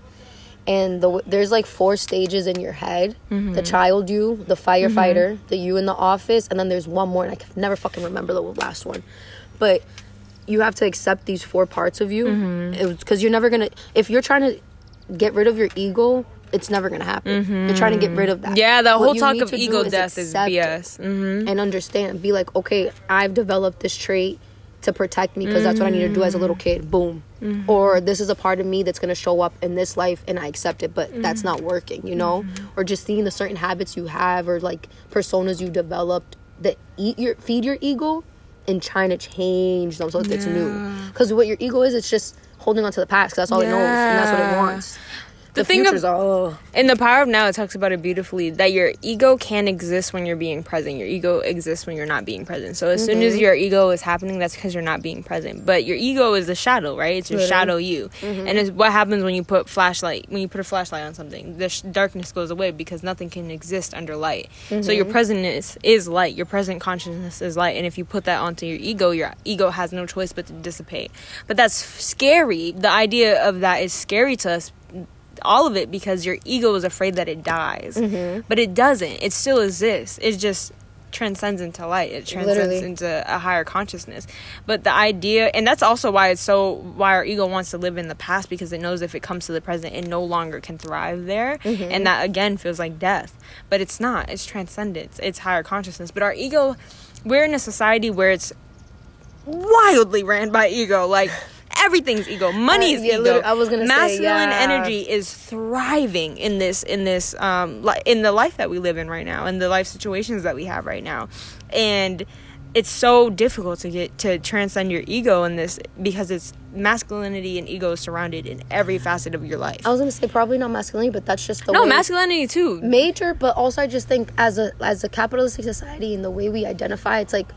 and the there's like four stages in your head: Mm-hmm. the child you, the firefighter, the you in the office, and then there's one more, and I can never fucking remember the last one. But you have to accept these four parts of you, Mm-hmm. because you're never gonna. If you're trying to get rid of your ego. It's never gonna happen. You're trying to get rid of that. Mm-hmm. Yeah, the What whole talk of ego death is accept it BS. hmm and understand. Be like, okay, I've developed this trait to protect me because that's what I need to do as a little kid. Boom. Or this is a part of me that's gonna show up in this life and I accept it, but that's not working, you know? Or just seeing the certain habits you have or like personas you developed that eat your feed your ego and trying to change them so that it's new. Because what your ego is, it's just holding on to the past because that's all it knows and that's what it wants. The The, thing of- oh In the power of now, it talks about it beautifully that your ego can exist when you're being present. Your ego exists when you're not being present. So as soon Mm-hmm. as your ego is happening, that's because you're not being present. But your ego is a shadow, right? It's your shadow you, Mm-hmm. and it's what happens when you put flashlight. When you put a flashlight on something, the sh- darkness goes away because nothing can exist under light. So your Mm-hmm. presentness is light. Your present consciousness is light, and if you put that onto your ego, your ego has no choice but to dissipate. But that's f- scary. The idea of that is scary to us all of it because your ego is afraid that it dies. Mm-hmm. but it doesn't. It still exists. It just transcends into light. It transcends Literally. into a higher consciousness. But the idea and that's also why it's so why our ego wants to live in the past because it knows if it comes to the present it no longer can thrive there. Mm-hmm. and that again feels like death. But it's not. It's transcendence. It's higher consciousness. But our ego we're in a society where it's wildly ran by ego. Like everything's ego. Money Uh, is yeah, ego. I was gonna say, masculine yeah. energy is thriving in this in this um li- in the life that we live in right now in the life situations that we have right now. And it's so difficult to get to transcend your ego in this because it's masculinity and ego is surrounded in every facet of your life. I was gonna say probably not masculinity, but that's just the no masculinity too. Major but also i just think as a as a capitalistic society and the way we identify it's like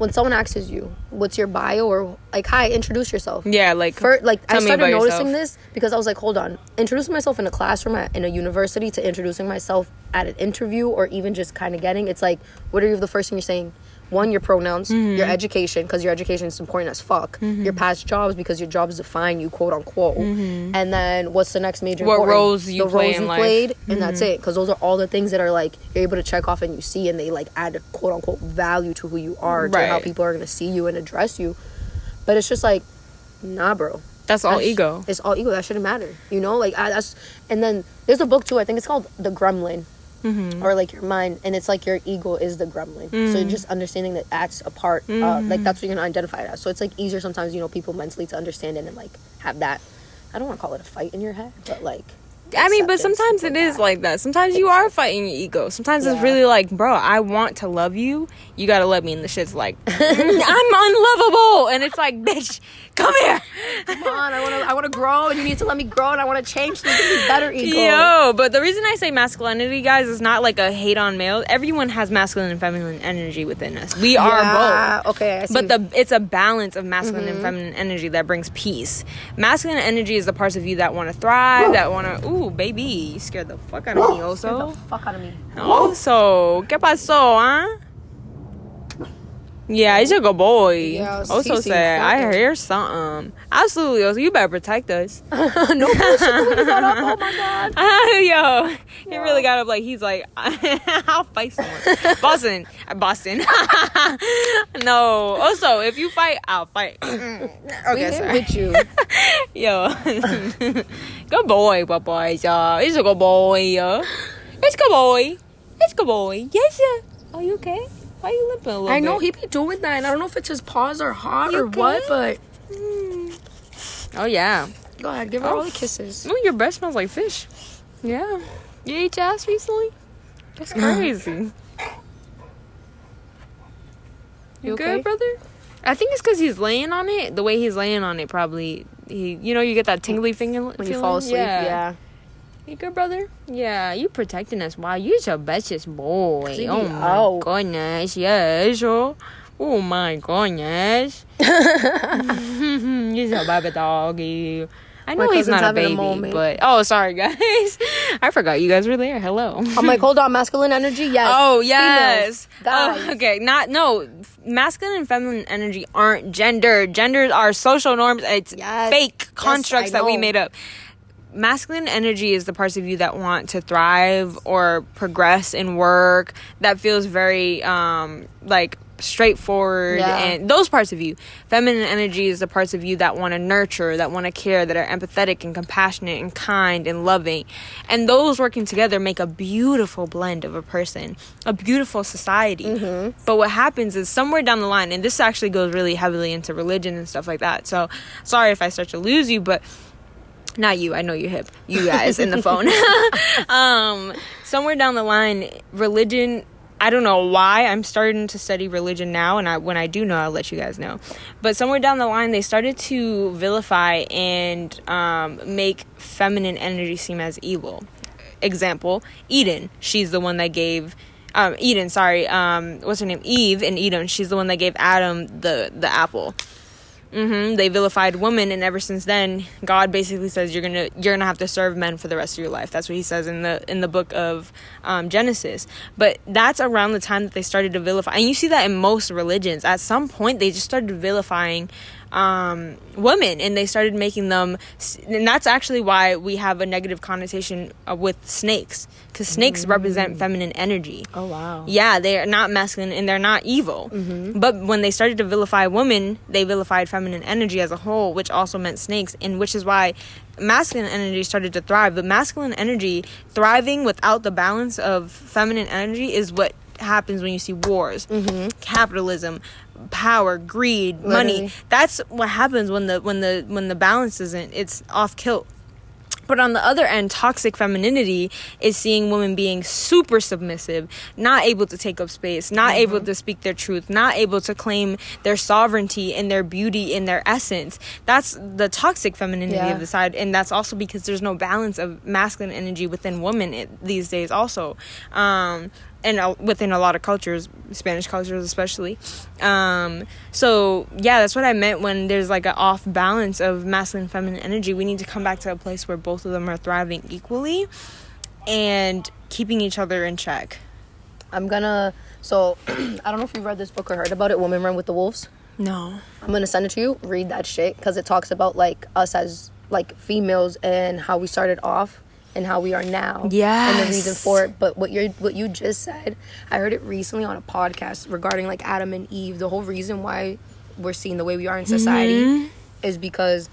when someone asks you what's your bio or like hi introduce yourself yeah like For, like i started noticing yourself. this because i was like hold on introducing myself in a classroom at, in a university to introducing myself at an interview or even just kind of getting it's like what are you the first thing you're saying one your pronouns Mm-hmm. your education because your education is important as fuck your past jobs because your jobs define you quote unquote and then what's the next major Mm-hmm. What important? roles you the roles you life. Mm-hmm. played and that's it because those are all the things that are like you're able to check off and you see and they like add a quote unquote value to who you are to how people are going to see you and address you but it's just like nah bro that's all That's- ego it's all ego. That shouldn't matter. You know, like I, that's. And then there's a book too. I think it's called The Gremlin, Mm-hmm. or like your mind, and it's like your ego is the gremlin. So Mm. you're just understanding that that's a part. Uh, Mm-hmm. like that's what you're gonna identify it as. So it's like easier sometimes. You know, people mentally to understand it and like have that. I don't want to call it a fight in your head, but like I mean, but sometimes it that. like that. Sometimes you are fighting your ego. Sometimes it's really like, bro, I want to love you. You gotta love me. And the shit's like, *laughs* I'm unlovable. And it's like, bitch, come here. Come on, I want to. I want to grow, and you need to let me grow, and I want to change so you can be better, *laughs* ego. Yo, but the reason I say masculinity, guys, is not like a hate on male. Everyone has masculine and feminine energy within us. We are both. Okay, I see. But the it's a balance of masculine Mm-hmm. and feminine energy that brings peace. Masculine energy is the parts of you that want to thrive, that want to. Ooh, baby, you scared the fuck out of me. Scared Also, the fuck out of me. also, ¿qué pasó, huh? Yeah, he's a good boy. Yeah, also Cece, said, I hear something. Absolutely. Oso, you better protect us. *laughs* no bullshit. he got up, Oh my god. *laughs* Yo, he really got up like he's like, *laughs* I'll fight someone. Boston, uh, Boston. no. Oso, if you fight, I'll fight. okay, We sorry. with you. Yo, good boy, good boy. Yeah, he's a good boy. Yeah, it's a good boy. It's a good boy. Yes, sir. Are you okay? Why are you limping a little I know bit? he be doing that, and I don't know if it's his paws are hot You or what, but hmm. Oh yeah. go ahead, give her all the oh. kisses. Oh, your breath smells like fish. Yeah. You ate your ass recently? That's crazy. You, You good, okay? brother? I think it's because he's laying on it. The way he's laying on it, probably he. You know, you get that tingly finger When you fall asleep, yeah. You good, brother? Yeah, you protecting us. Wow, you're the bestest boy. he Oh my out. goodness, yes. Oh, oh my goodness. *laughs* *laughs* He's a baby doggy. I know he's not a a baby, moment. but oh, sorry *laughs* guys. I forgot you guys were there. Hello. I'm like, hold on, masculine energy, yes. Oh yes. Oh, okay. Not no. Masculine and feminine energy aren't gender. Genders are social norms. It's Yes. fake constructs I that we made up. Masculine energy is the parts of you that want to thrive or progress in work. That feels very um like straightforward Yeah. and those parts of you. Feminine energy is the parts of you that want to nurture, that want to care, that are empathetic and compassionate and kind and loving. And those working together make a beautiful blend of a person, a beautiful society. Mm-hmm. But what happens is somewhere down the line, and this actually goes really heavily into religion and stuff like that. So sorry if I start to lose you, but not you i know you're hip. You guys in the *laughs* phone. *laughs* Um somewhere down the line religion i don't know why i'm starting to study religion now and I, when i do know i'll let you guys know. But somewhere down the line they started to vilify and um, make feminine energy seem as evil. Example eden. She's the one that gave um, eden sorry um, what's her name? Eve and eden. She's the one that gave adam the the apple hmm They vilified women, and ever since then, God basically says you're gonna you're gonna have to serve men for the rest of your life. That's what He says in the in the book of um, Genesis. But that's around the time that they started to vilify, and you see that in most religions. At some point, they just started vilifying um, women, and they started making them. And that's actually why we have a negative connotation uh, with snakes, because snakes represent feminine energy. Oh wow. Yeah, they are not masculine and they're not evil. Mm-hmm. But when they started to vilify women, they vilified feminine energy as a whole, which also meant snakes, and which is why masculine energy started to thrive. But masculine energy thriving without the balance of feminine energy is what happens when you see wars, capitalism, power, greed, money. That's what happens when the when the when the balance isn't. It's off kilt. But on the other end, toxic femininity is seeing women being super submissive, not able to take up space, not Mm-hmm. able to speak their truth, not able to claim their sovereignty and their beauty in their essence. That's the toxic femininity Yeah. of the side. And that's also because there's no balance of masculine energy within women these days, also. Um, and uh, within a lot of cultures, Spanish cultures especially. Um, so yeah, that's what I meant when there's like an off balance of masculine and feminine energy. We need to come back to a place where both of them are thriving equally and keeping each other in check. I'm gonna. So *clears throat* I don't know if you've read this book or heard about it. Women Run with the Wolves. No. I'm gonna send it to you. Read that shit because it talks about like us as like females and how we started off and how we are now. Yeah. And the reason for it. But what you what you just said, I heard it recently on a podcast regarding like Adam and Eve. The whole reason why we're seeing the way we are in society Mm-hmm. is because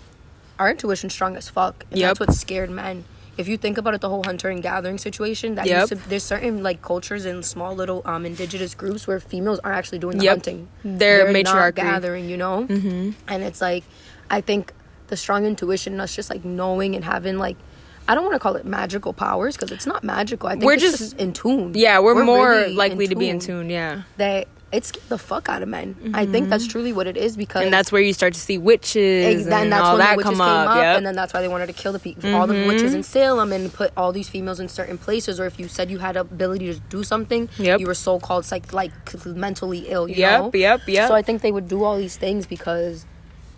our intuition's strong as fuck. And Yep. that's what scared men. If you think about it, the whole hunter and gathering situation, that Yep. to, there's certain like cultures in small little um indigenous groups where females are actually doing the Yep. hunting. They're not matriarchy. gathering, you know. Mm-hmm. And it's like, I think the strong intuition, us just like knowing and having like I don't want to call it magical powers because it's not magical. I think We're it's just- just, in tune. Yeah, we're, more really likely to be in tune. Yeah, That it scared the fuck out of men. I think that's truly what it is because Mm-hmm. and that's where you start to see witches and, and that's all when that the witches come up. came up, Yep. Mm-hmm. and then that's why they wanted to kill the people, all the witches in Salem, and put all these females in certain places. Or if you said you had ability to do something, Yep. you were so called psych, like mentally ill. You Yep, know? yep, yep. So I think they would do all these things because,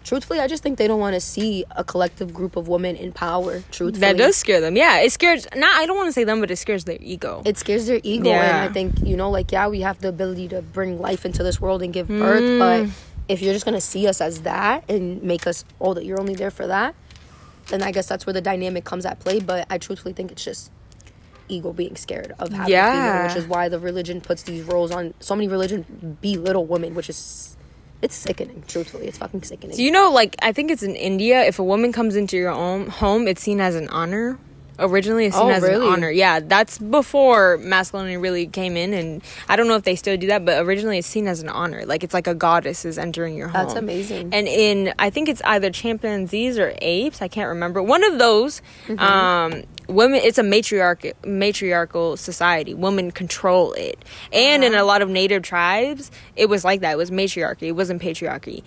truthfully, I just think they don't want to see a collective group of women in power. Truthfully, that does scare them. Yeah, it scares. Not I don't want to say them, but it scares their ego. it scares their ego Yeah. and i think you know like yeah we have the ability to bring life into this world and give birth but Mm. if you're just gonna see us as that and make us oh that you're only there for that then i guess that's where the dynamic comes at play but i truthfully think it's just ego being scared of having Yeah. female which is why the religion puts these roles on so many religions belittle women which is it's sickening truthfully it's fucking sickening Do you know, like, I think it's in India, if a woman comes into your own home, it's seen as an honor. Originally, it's seen Oh, as really? an honor. Yeah, that's before masculinity really came in, and I don't know if they still do that, but originally it's seen as an honor. Like, it's like a goddess is entering your home. That's amazing. And in, I think it's either chimpanzees or apes, I can't remember. One of those, Mm-hmm. um, women, it's a matriarch, matriarchal society. Women control it. And Uh-huh. in a lot of native tribes, it was like that. It was matriarchy, it wasn't patriarchy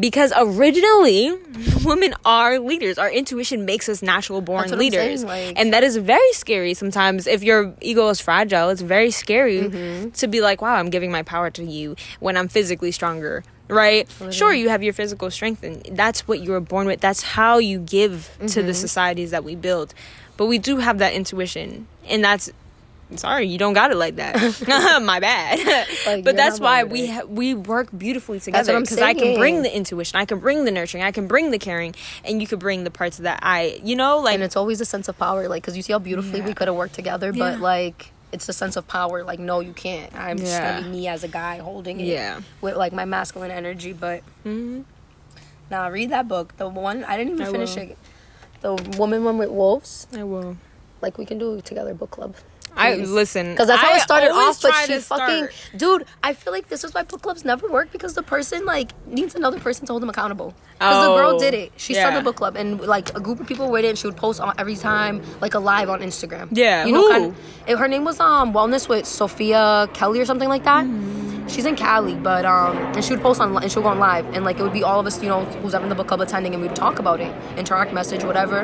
because originally *laughs* women are leaders our intuition makes us natural born That's saying, leaders like- and that is very scary sometimes if your ego is fragile it's very scary Mm-hmm. to be like wow i'm giving my power to you when i'm physically stronger right sure you have your physical strength and that's what you were born with that's how you give to Mm-hmm. the societies that we build but we do have that intuition. And that's sorry you don't got it like that. *laughs* *laughs* My bad. Like, but that's why we ha- we work beautifully together because I can bring the intuition, I can bring the nurturing, I can bring the caring, and you could bring the parts of that I, you know, like and it's always a sense of power like because you see how beautifully we could have worked together Yeah. but like it's a sense of power like no you can't. I'm just gonna be me as a guy holding it Yeah. with like my masculine energy but Mhm. now read that book. The one i didn't even I finish will. it the woman one with wolves I will. like we can do together book club I listen because that's how I it started off but she fucking start- dude i feel like this is why book clubs never work because the person like needs another person to hold them accountable. Because the girl Oh, did it. She started yeah. a book club and like a group of people it and she would post on every time like a live on instagram. Yeah, you know kind it, her name was um wellness with sophia kelly or something like that. She's in cali but um and she would post on and she would go on live and like it would be all of us you know who's ever in the book club attending and we'd talk about it interact message whatever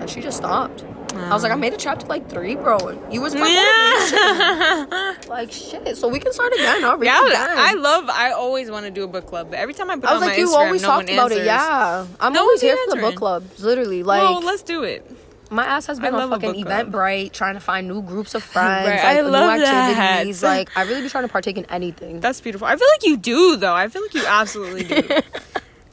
and she just stopped I was like, I made a chapter like three, bro. You was my Yeah. like shit. So we can start again. I'll read Yeah, again. I love. I always want to do a book club, but every time I put I was on like, my you Instagram, always no talked about answers. it. Yeah, I'm No always here for the book answering. clubs. Literally, like well, let's do it. my ass has been I on fucking club. Eventbrite, trying to find new groups of *laughs* friends, Right, like I new love that. activities. Like I really be trying to partake in anything. That's beautiful. I feel like you do though. I feel like you absolutely do. *laughs*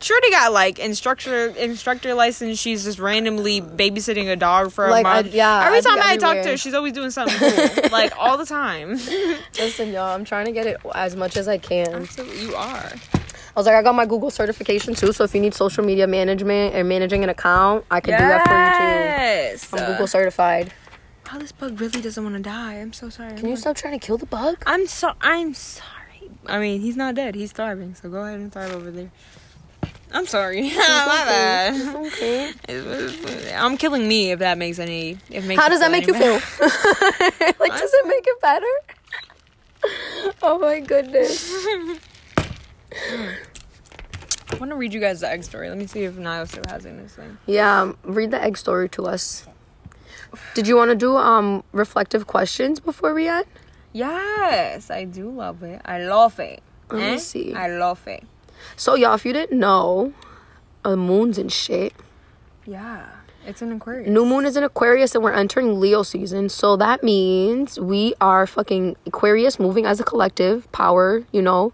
Shorty got like instructor instructor license. She's just randomly babysitting a dog for Like, a I- month. yeah, Every I'd time I talk to her, she's always doing *laughs* something cool, like all the time. *laughs* Listen, y'all, I'm trying to get it as much as I can. Absolutely, you are. I was like, I got my Google certification too. So if you need social media management and managing an account, I can do that for you too. Yes. I'm Google certified. Oh, this bug really doesn't want to die. I'm so sorry. Can you stop trying to kill the bug? I'm so. I'm sorry. I mean, he's not dead. He's thriving. So go ahead and thrive over there. I'm sorry. *laughs* My bad. Okay. *laughs* I'm killing me if that makes any. If makes How does that make you feel? *laughs* like, does it make it better? Oh my goodness. I want to read you guys the egg story. Let me see if Niall still has it in this thing. Yeah, um, read the egg story to us. Did you want to do um reflective questions before we end? Yes, I do love it. I love it. Let me Eh? see. I love it. So y'all, if you didn't know, uh, moons and shit. Yeah, it's an Aquarius. New moon is in Aquarius and we're entering Leo season. So that means we are fucking Aquarius moving as a collective power, you know.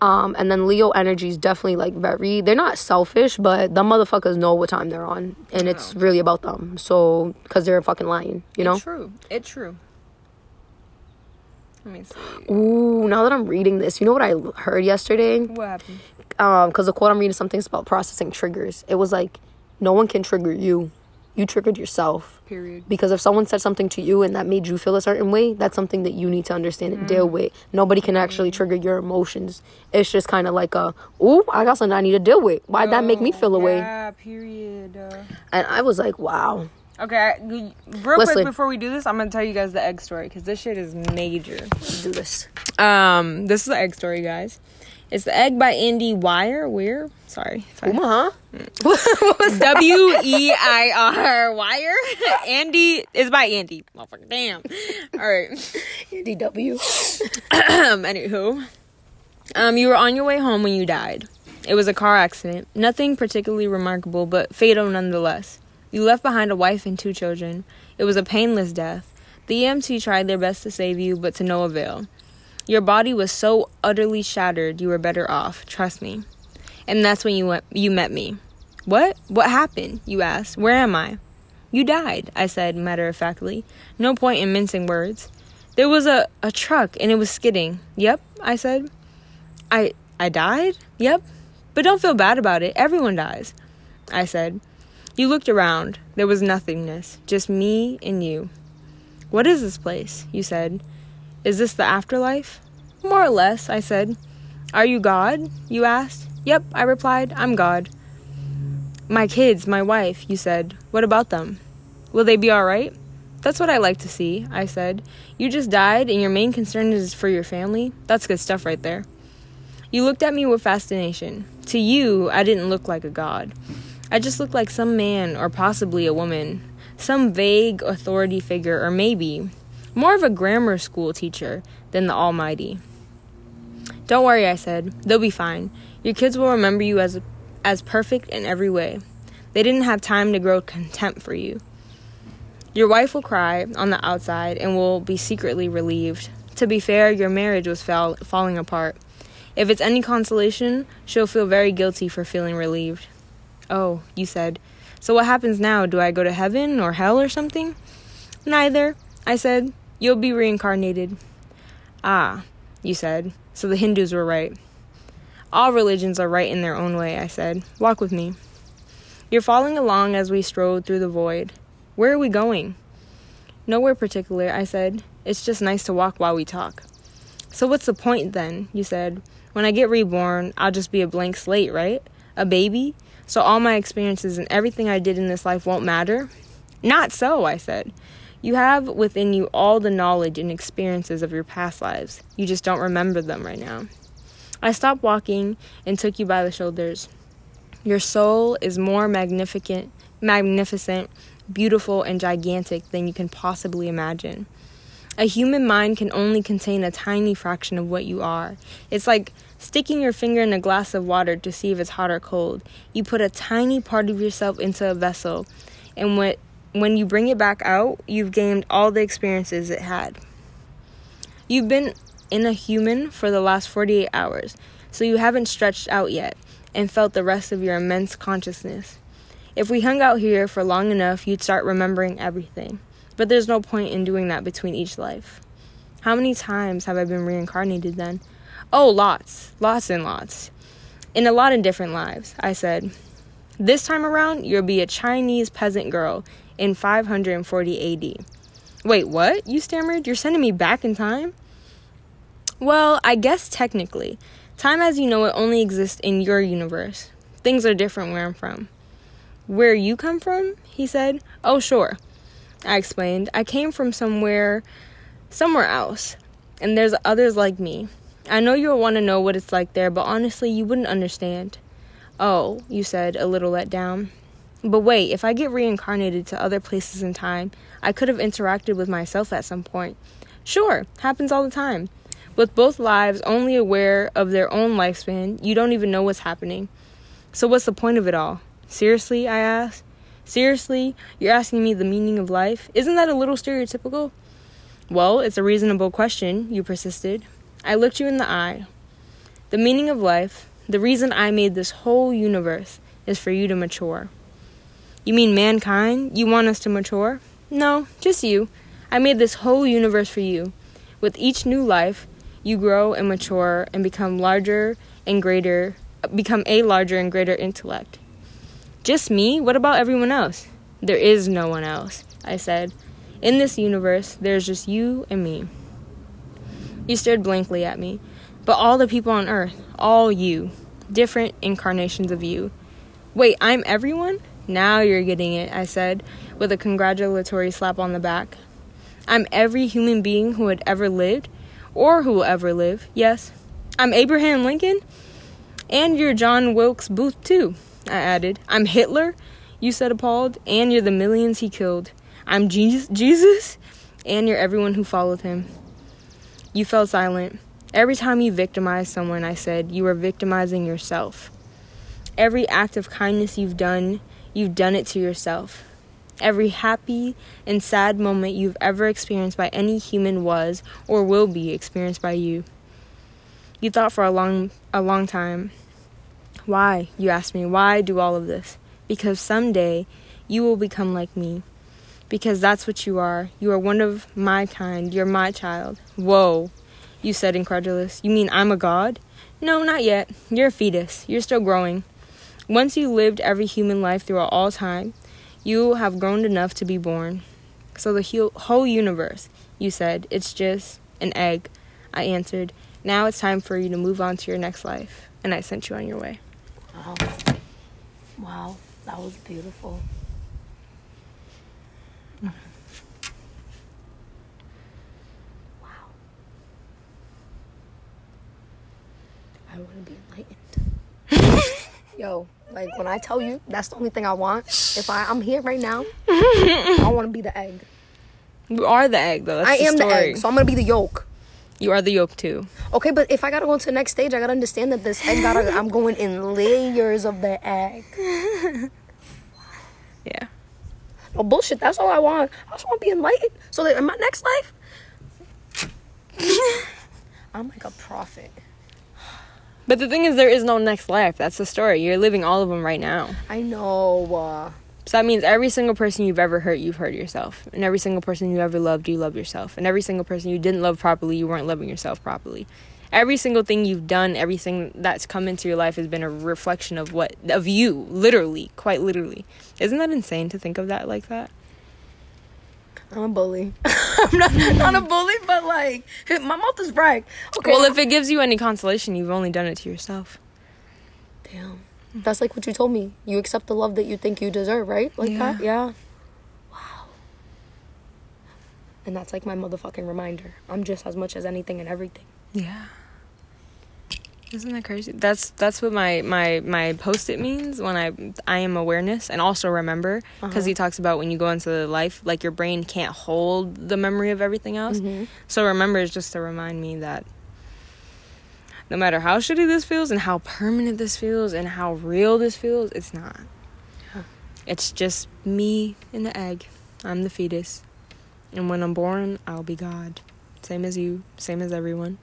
Um, and then Leo energy is definitely like very they're not selfish, but the motherfuckers know what time they're on. And it's really about them. So cause they're a fucking lion, you know? It's true. It's true. Let me see. Ooh, now that I'm reading this, you know what I heard yesterday? What happened? Um, because the quote I'm reading something is about processing triggers. It was like, no one can trigger you. You triggered yourself. Period. Because if someone said something to you and that made you feel a certain way, that's something that you need to understand and Mm. deal with. Nobody can actually trigger your emotions. It's just kind of like a, ooh, I got something I need to deal with. Why'd that make me feel away? Yeah, period. Uh, And I was like, wow. Okay, real quick before we do this, I'm gonna tell you guys the egg story because this shit is major. Let's Do this. Um, this is the egg story, guys. It's the egg by Andy Wire. Weir. Sorry. Uma, huh? what was that? W E I R Wire. *laughs* Andy is by Andy. Motherfucker, damn. All right. DW. Um, *clears throat* anywho, um, you were on your way home when you died. It was a car accident. Nothing particularly remarkable, but fatal nonetheless. You left behind a wife and two children. It was a painless death. The EMT tried their best to save you, but to no avail. Your body was so utterly shattered, you were better off. Trust me. And that's when you went, you met me. What? What happened? You asked. Where am I? You died, I said matter of factly. No point in mincing words. There was a, a truck and it was skidding. Yep, I said. I I died? Yep. But don't feel bad about it. Everyone dies. I said. You looked around. There was nothingness. Just me and you. What is this place? You said. Is this the afterlife? More or less, I said. Are you God? You asked. Yep, I replied. I'm God. My kids, my wife, you said. What about them? Will they be alright? That's what I like to see, I said. You just died and your main concern is for your family? That's good stuff right there. You looked at me with fascination. To you, I didn't look like a god. I just looked like some man or possibly a woman, some vague authority figure, or maybe more of a grammar school teacher than the Almighty. Don't worry, I said. They'll be fine. Your kids will remember you as as perfect in every way. They didn't have time to grow contempt for you. Your wife will cry on the outside and will be secretly relieved. To be fair, your marriage was fall- falling apart. If it's any consolation, she'll feel very guilty for feeling relieved. Oh, you said. So what happens now? Do I go to heaven or hell or something? Neither, I said. You'll be reincarnated. Ah, you said. So the Hindus were right. All religions are right in their own way, I said. Walk with me. You're following along as we strode through the void. Where are we going? Nowhere particular, I said. It's just nice to walk while we talk. So what's the point then? You said. When I get reborn, I'll just be a blank slate, right? A baby? So all my experiences and everything I did in this life won't matter? Not so, I said. You have within you all the knowledge and experiences of your past lives. You just don't remember them right now. I stopped walking and took you by the shoulders. Your soul is more magnificent, magnificent, beautiful, and gigantic than you can possibly imagine. A human mind can only contain a tiny fraction of what you are. It's like sticking your finger in a glass of water to see if it's hot or cold. You put a tiny part of yourself into a vessel, and when, when you bring it back out, you've gained all the experiences it had. You've been in a human for the last 48 hours, so you haven't stretched out yet and felt the rest of your immense consciousness. If we hung out here for long enough, you'd start remembering everything. But there's no point in doing that between each life. How many times have I been reincarnated then? Oh, lots. Lots and lots. In a lot of different lives, I said. This time around, you'll be a Chinese peasant girl in 540 AD. Wait, what? You stammered? You're sending me back in time? Well, I guess technically. Time as you know it only exists in your universe. Things are different where I'm from. Where you come from? He said. Oh, sure. I explained. I came from somewhere somewhere else. And there's others like me. I know you'll want to know what it's like there, but honestly, you wouldn't understand. Oh, you said, a little let down. But wait, if I get reincarnated to other places in time, I could have interacted with myself at some point. Sure, happens all the time. With both lives only aware of their own lifespan, you don't even know what's happening. So, what's the point of it all? Seriously, I asked. Seriously, you're asking me the meaning of life? Isn't that a little stereotypical? Well, it's a reasonable question, you persisted. I looked you in the eye. The meaning of life, the reason I made this whole universe, is for you to mature. You mean mankind? You want us to mature? No, just you. I made this whole universe for you. With each new life, you grow and mature and become larger and greater, become a larger and greater intellect. Just me? What about everyone else? There is no one else, I said. In this universe, there's just you and me. You stared blankly at me. But all the people on earth, all you, different incarnations of you. Wait, I'm everyone? Now you're getting it, I said, with a congratulatory slap on the back. I'm every human being who had ever lived, or who will ever live, yes. I'm Abraham Lincoln, and you're John Wilkes Booth, too, I added. I'm Hitler, you said appalled, and you're the millions he killed. I'm Jesus, Jesus, and you're everyone who followed him. You fell silent. Every time you victimized someone, I said, you were victimizing yourself. Every act of kindness you've done, you've done it to yourself. Every happy and sad moment you've ever experienced by any human was or will be experienced by you. You thought for a long a long time. Why? You asked me, why do all of this? Because someday you will become like me. Because that's what you are. You are one of my kind. You're my child. Whoa, you said incredulous. You mean I'm a god? No, not yet. You're a fetus. You're still growing. Once you lived every human life throughout all time, you have grown enough to be born. So the whole universe, you said, it's just an egg. I answered, now it's time for you to move on to your next life. And I sent you on your way. Wow. Wow. That was beautiful. Wow. I want to be enlightened. Yo, like when I tell you that's the only thing I want. If I, I'm here right now, I want to be the egg. You are the egg though. That's I the am the egg, so I'm gonna be the yolk. You are the yolk too. Okay, but if I gotta go to the next stage, I gotta understand that this egg gotta. I'm going in layers of the egg. *laughs* Yeah. No bullshit. That's all I want. I just want to be enlightened. So that in my next life, *laughs* I'm like a prophet. But the thing is, there is no next life. That's the story. You're living all of them right now. I know. Uh, So that means every single person you've ever hurt, you've hurt yourself. And every single person you ever loved, you love yourself. And every single person you didn't love properly, you weren't loving yourself properly. Every single thing you've done, everything that's come into your life has been a reflection of what of you, literally, quite literally. Isn't that insane to think of that like that? I'm a bully. *laughs* I'm not, not a bully, but like my mouth is bright. Okay. Well, if it gives you any consolation, you've only done it to yourself. damn, that's like what you told me. You accept the love that you think you deserve, right? Like that. Yeah. Yeah. Wow. And that's like my motherfucking reminder. I'm just as much as anything and everything. Yeah. Isn't that crazy? That's that's what my my my post-it means when I I am awareness and also remember uh-huh. because he talks about when you go into life like your brain can't hold the memory of everything else. Mm-hmm. So remember is just to remind me that no matter how shitty this feels and how permanent this feels and how real this feels, it's not. It's just me in the egg. I'm the fetus. And when I'm born, I'll be God. Same as you, same as everyone.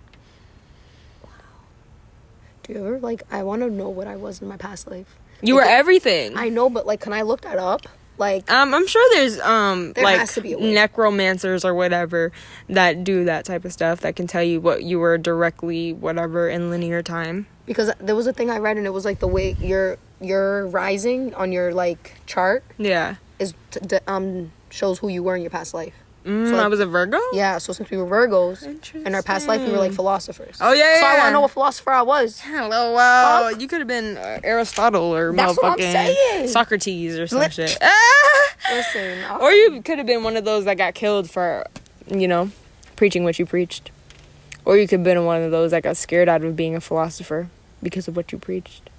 Do you ever like? I want to know what I was in my past life. You were everything. I know, but like, can I look that up? Like, um, I'm sure there's um There like has to be a necromancers or whatever that do that type of stuff that can tell you what you were directly whatever in linear time. because there was a thing I read and it was like the way your your rising on your like chart Yeah. is t- d- um shows who you were in your past life. Mm, So, I was a Virgo. Yeah, so since we were Virgos in our past life, we were like philosophers. Oh yeah. So I want to know what philosopher I was. Hello, wow. Fuck. You could have been uh, Aristotle or That's motherfucking. Socrates or some Lit- shit. *laughs* Listen, *laughs* Or you could have been one of those that got killed for, you know, preaching what you preached. Or you could have been one of those that got scared out of being a philosopher because of what you preached.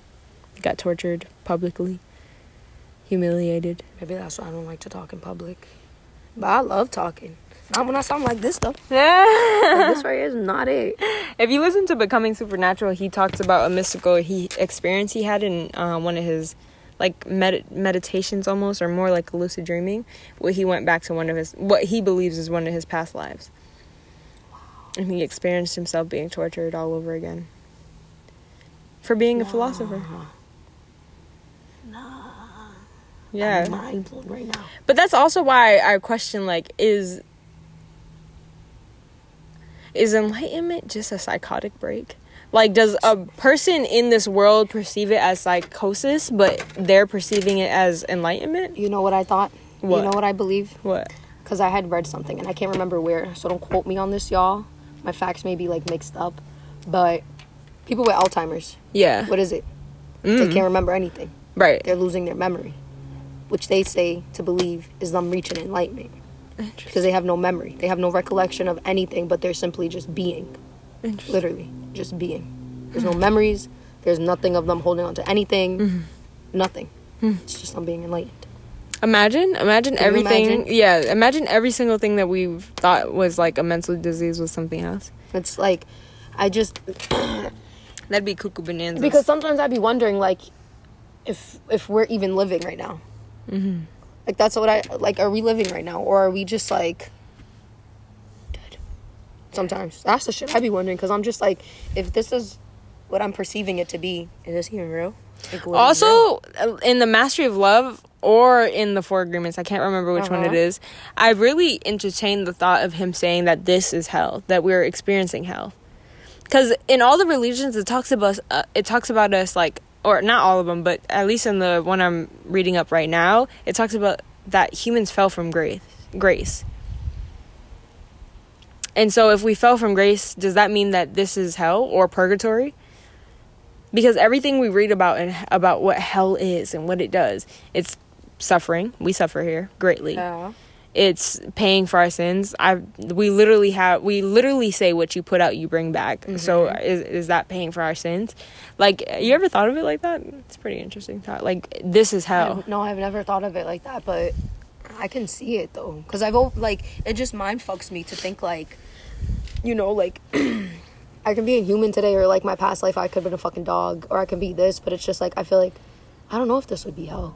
Got tortured publicly, humiliated. maybe that's why I don't like to talk in public. But I love talking. Not when I sound like this though. *laughs* Like, this right here is not it. if you listen to Becoming Supernatural, he talks about a mystical he experience he had in uh, one of his like med- meditations almost or more like lucid dreaming where he went back to one of his what he believes is one of his past lives and he experienced himself being tortured all over again for being a philosopher yeah I'm mind blown right now. but that's also why I question like is is enlightenment just a psychotic break? Like does a person in this world perceive it as psychosis but they're perceiving it as enlightenment? You know what I thought? What? You know what I believe? What? Because I had read something and I can't remember where, so don't quote me on this, y'all. My facts may be like mixed up, but people with Alzheimer's, Yeah. what is it? Mm. They can't remember anything. Right. They're losing their memory. Which they say to believe is them reaching enlightenment because they have no memory, they have no recollection of anything, but they're simply just being, literally just being. There's no memories. There's nothing of them holding on to anything. Mm-hmm. Nothing. Hmm. It's just them being enlightened. Imagine, imagine Can everything. imagine? Yeah, imagine every single thing that we thought was like a mental disease was something else. It's like, I just That'd be cuckoo bananas because sometimes I'd be wondering like, if if we're even living right now. Mm-hmm. Like that's what I like. Are we living right now, or are we just like dead? Sometimes that's the shit I be wondering because I'm just like, if this is what I'm perceiving it to be, is this even real? Like, is real? also uh, in the mastery of love or in the four agreements i can't remember which one it Uh-huh. is i really entertained the thought of him saying that this is hell that we're experiencing hell because in all the religions it talks about uh, it talks about us like or not all of them but at least in the one i'm reading up right now it talks about that humans fell from grace grace. And so if we fell from grace does that mean that this is hell or purgatory? Because everything we read about and about what hell is and what it does it's suffering. We suffer here greatly. Yeah. It's paying for our sins. I we literally have we literally say what you put out you bring back. So mm-hmm. is, is that paying for our sins? Like you ever thought of it like that? It's pretty interesting thought. Like this is hell. I- No, I've never thought of it like that, but I can see it though, because I've like it just mind fucks me to think like, you know, like *clears throat* I can be a human today, or like my past life I could have been a fucking dog, or I can be this, but it's just like I feel like I don't know if this would be hell,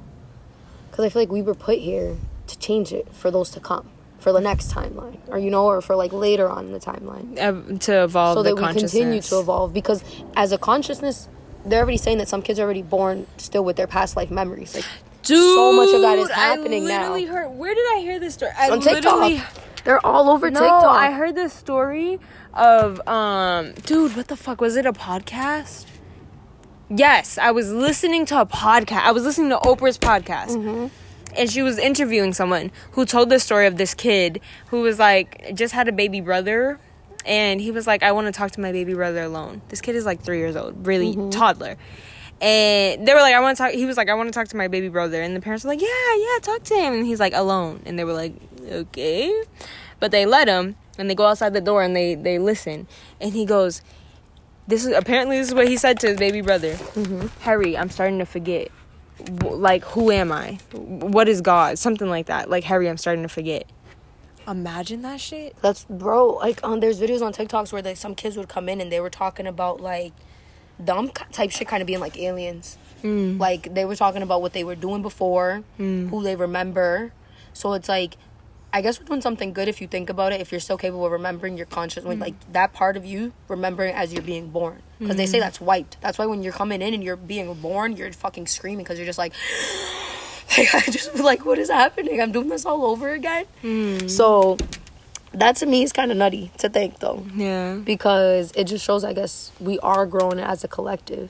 because I feel like we were put here to change it for those to come, for the next timeline, or you know, or for like later on in the timeline uh, to evolve so the that we continue to evolve because as a consciousness they're already saying that some kids are already born still with their past life memories like Dude, so much of that is happening I now. heard where did i hear this story i on tiktok literally they're all over no, tiktok I heard this story of um dude, what the fuck was it a podcast? Yes, I was listening to a podcast. I was listening to Oprah's podcast. Mm-hmm. And she was interviewing someone who told the story of this kid who was like just had a baby brother and he was like I want to talk to my baby brother alone. This kid is like 3 years old, really Mm-hmm. toddler. And they were like, I want to talk. He was like, I want to talk to my baby brother. And the parents were like, Yeah, yeah, talk to him. And he's like, alone. And they were like, Okay. But they let him, and they go outside the door and they they listen. And he goes, This is apparently this is what he said to his baby brother. Harry, I'm starting to forget. W- Like, who am I? What is God? Something like that. Like, Harry, I'm starting to forget. Imagine that shit. that's bro like um, there's videos on tiktoks where like some kids would come in and they were talking about like dumb type shit kind of being like aliens Mm. like they were talking about what they were doing before who they remember so it's like i guess we're doing something good if you think about it if you're so capable of remembering your conscious Mm. when like that part of you remembering as you're being born. Because they say that's wiped. That's why when you're coming in and you're being born you're fucking screaming because you're just like *gasps* like i just like what is happening? I'm doing this all over again. So that to me is kind of nutty to think though. Yeah. because it just shows i guess we are growing as a collective.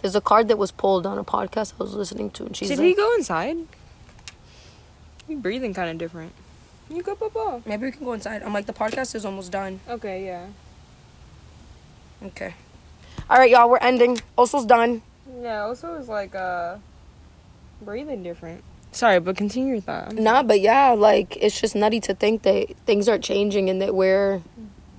There's a card that was pulled on a podcast i was listening to and she's Did like, he go inside? You breathing kind of different. You go, Papa. maybe we can go inside i'm like the podcast is almost done Okay, yeah. okay all right y'all we're ending oso's done Yeah, Oso is like uh breathing different. Sorry, but continue your thought. nah but yeah like it's just nutty to think that things are changing and that we're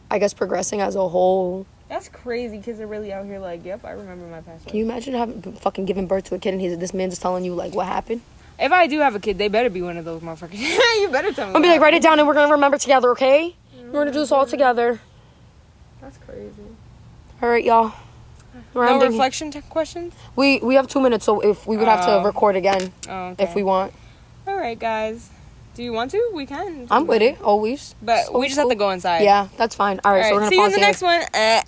i guess progressing as a whole That's crazy kids are really out here like, yep, I remember my past. can you imagine having fucking giving birth to a kid and he's this man just telling you like what happened If I do have a kid, they better be one of those motherfuckers. *laughs* you better tell me. I'll be like write it down and we're gonna remember together okay we're gonna do this all together. That's crazy. all right y'all we're No ending. reflection t- questions. We we have two minutes, so if we would have Oh. to record again Oh, okay. if we want. All right, guys. Do you want to? We can. I'm with it always. But So we just have to go inside. Yeah, that's fine. All right, All so we're gonna See you in the here. next one. Uh.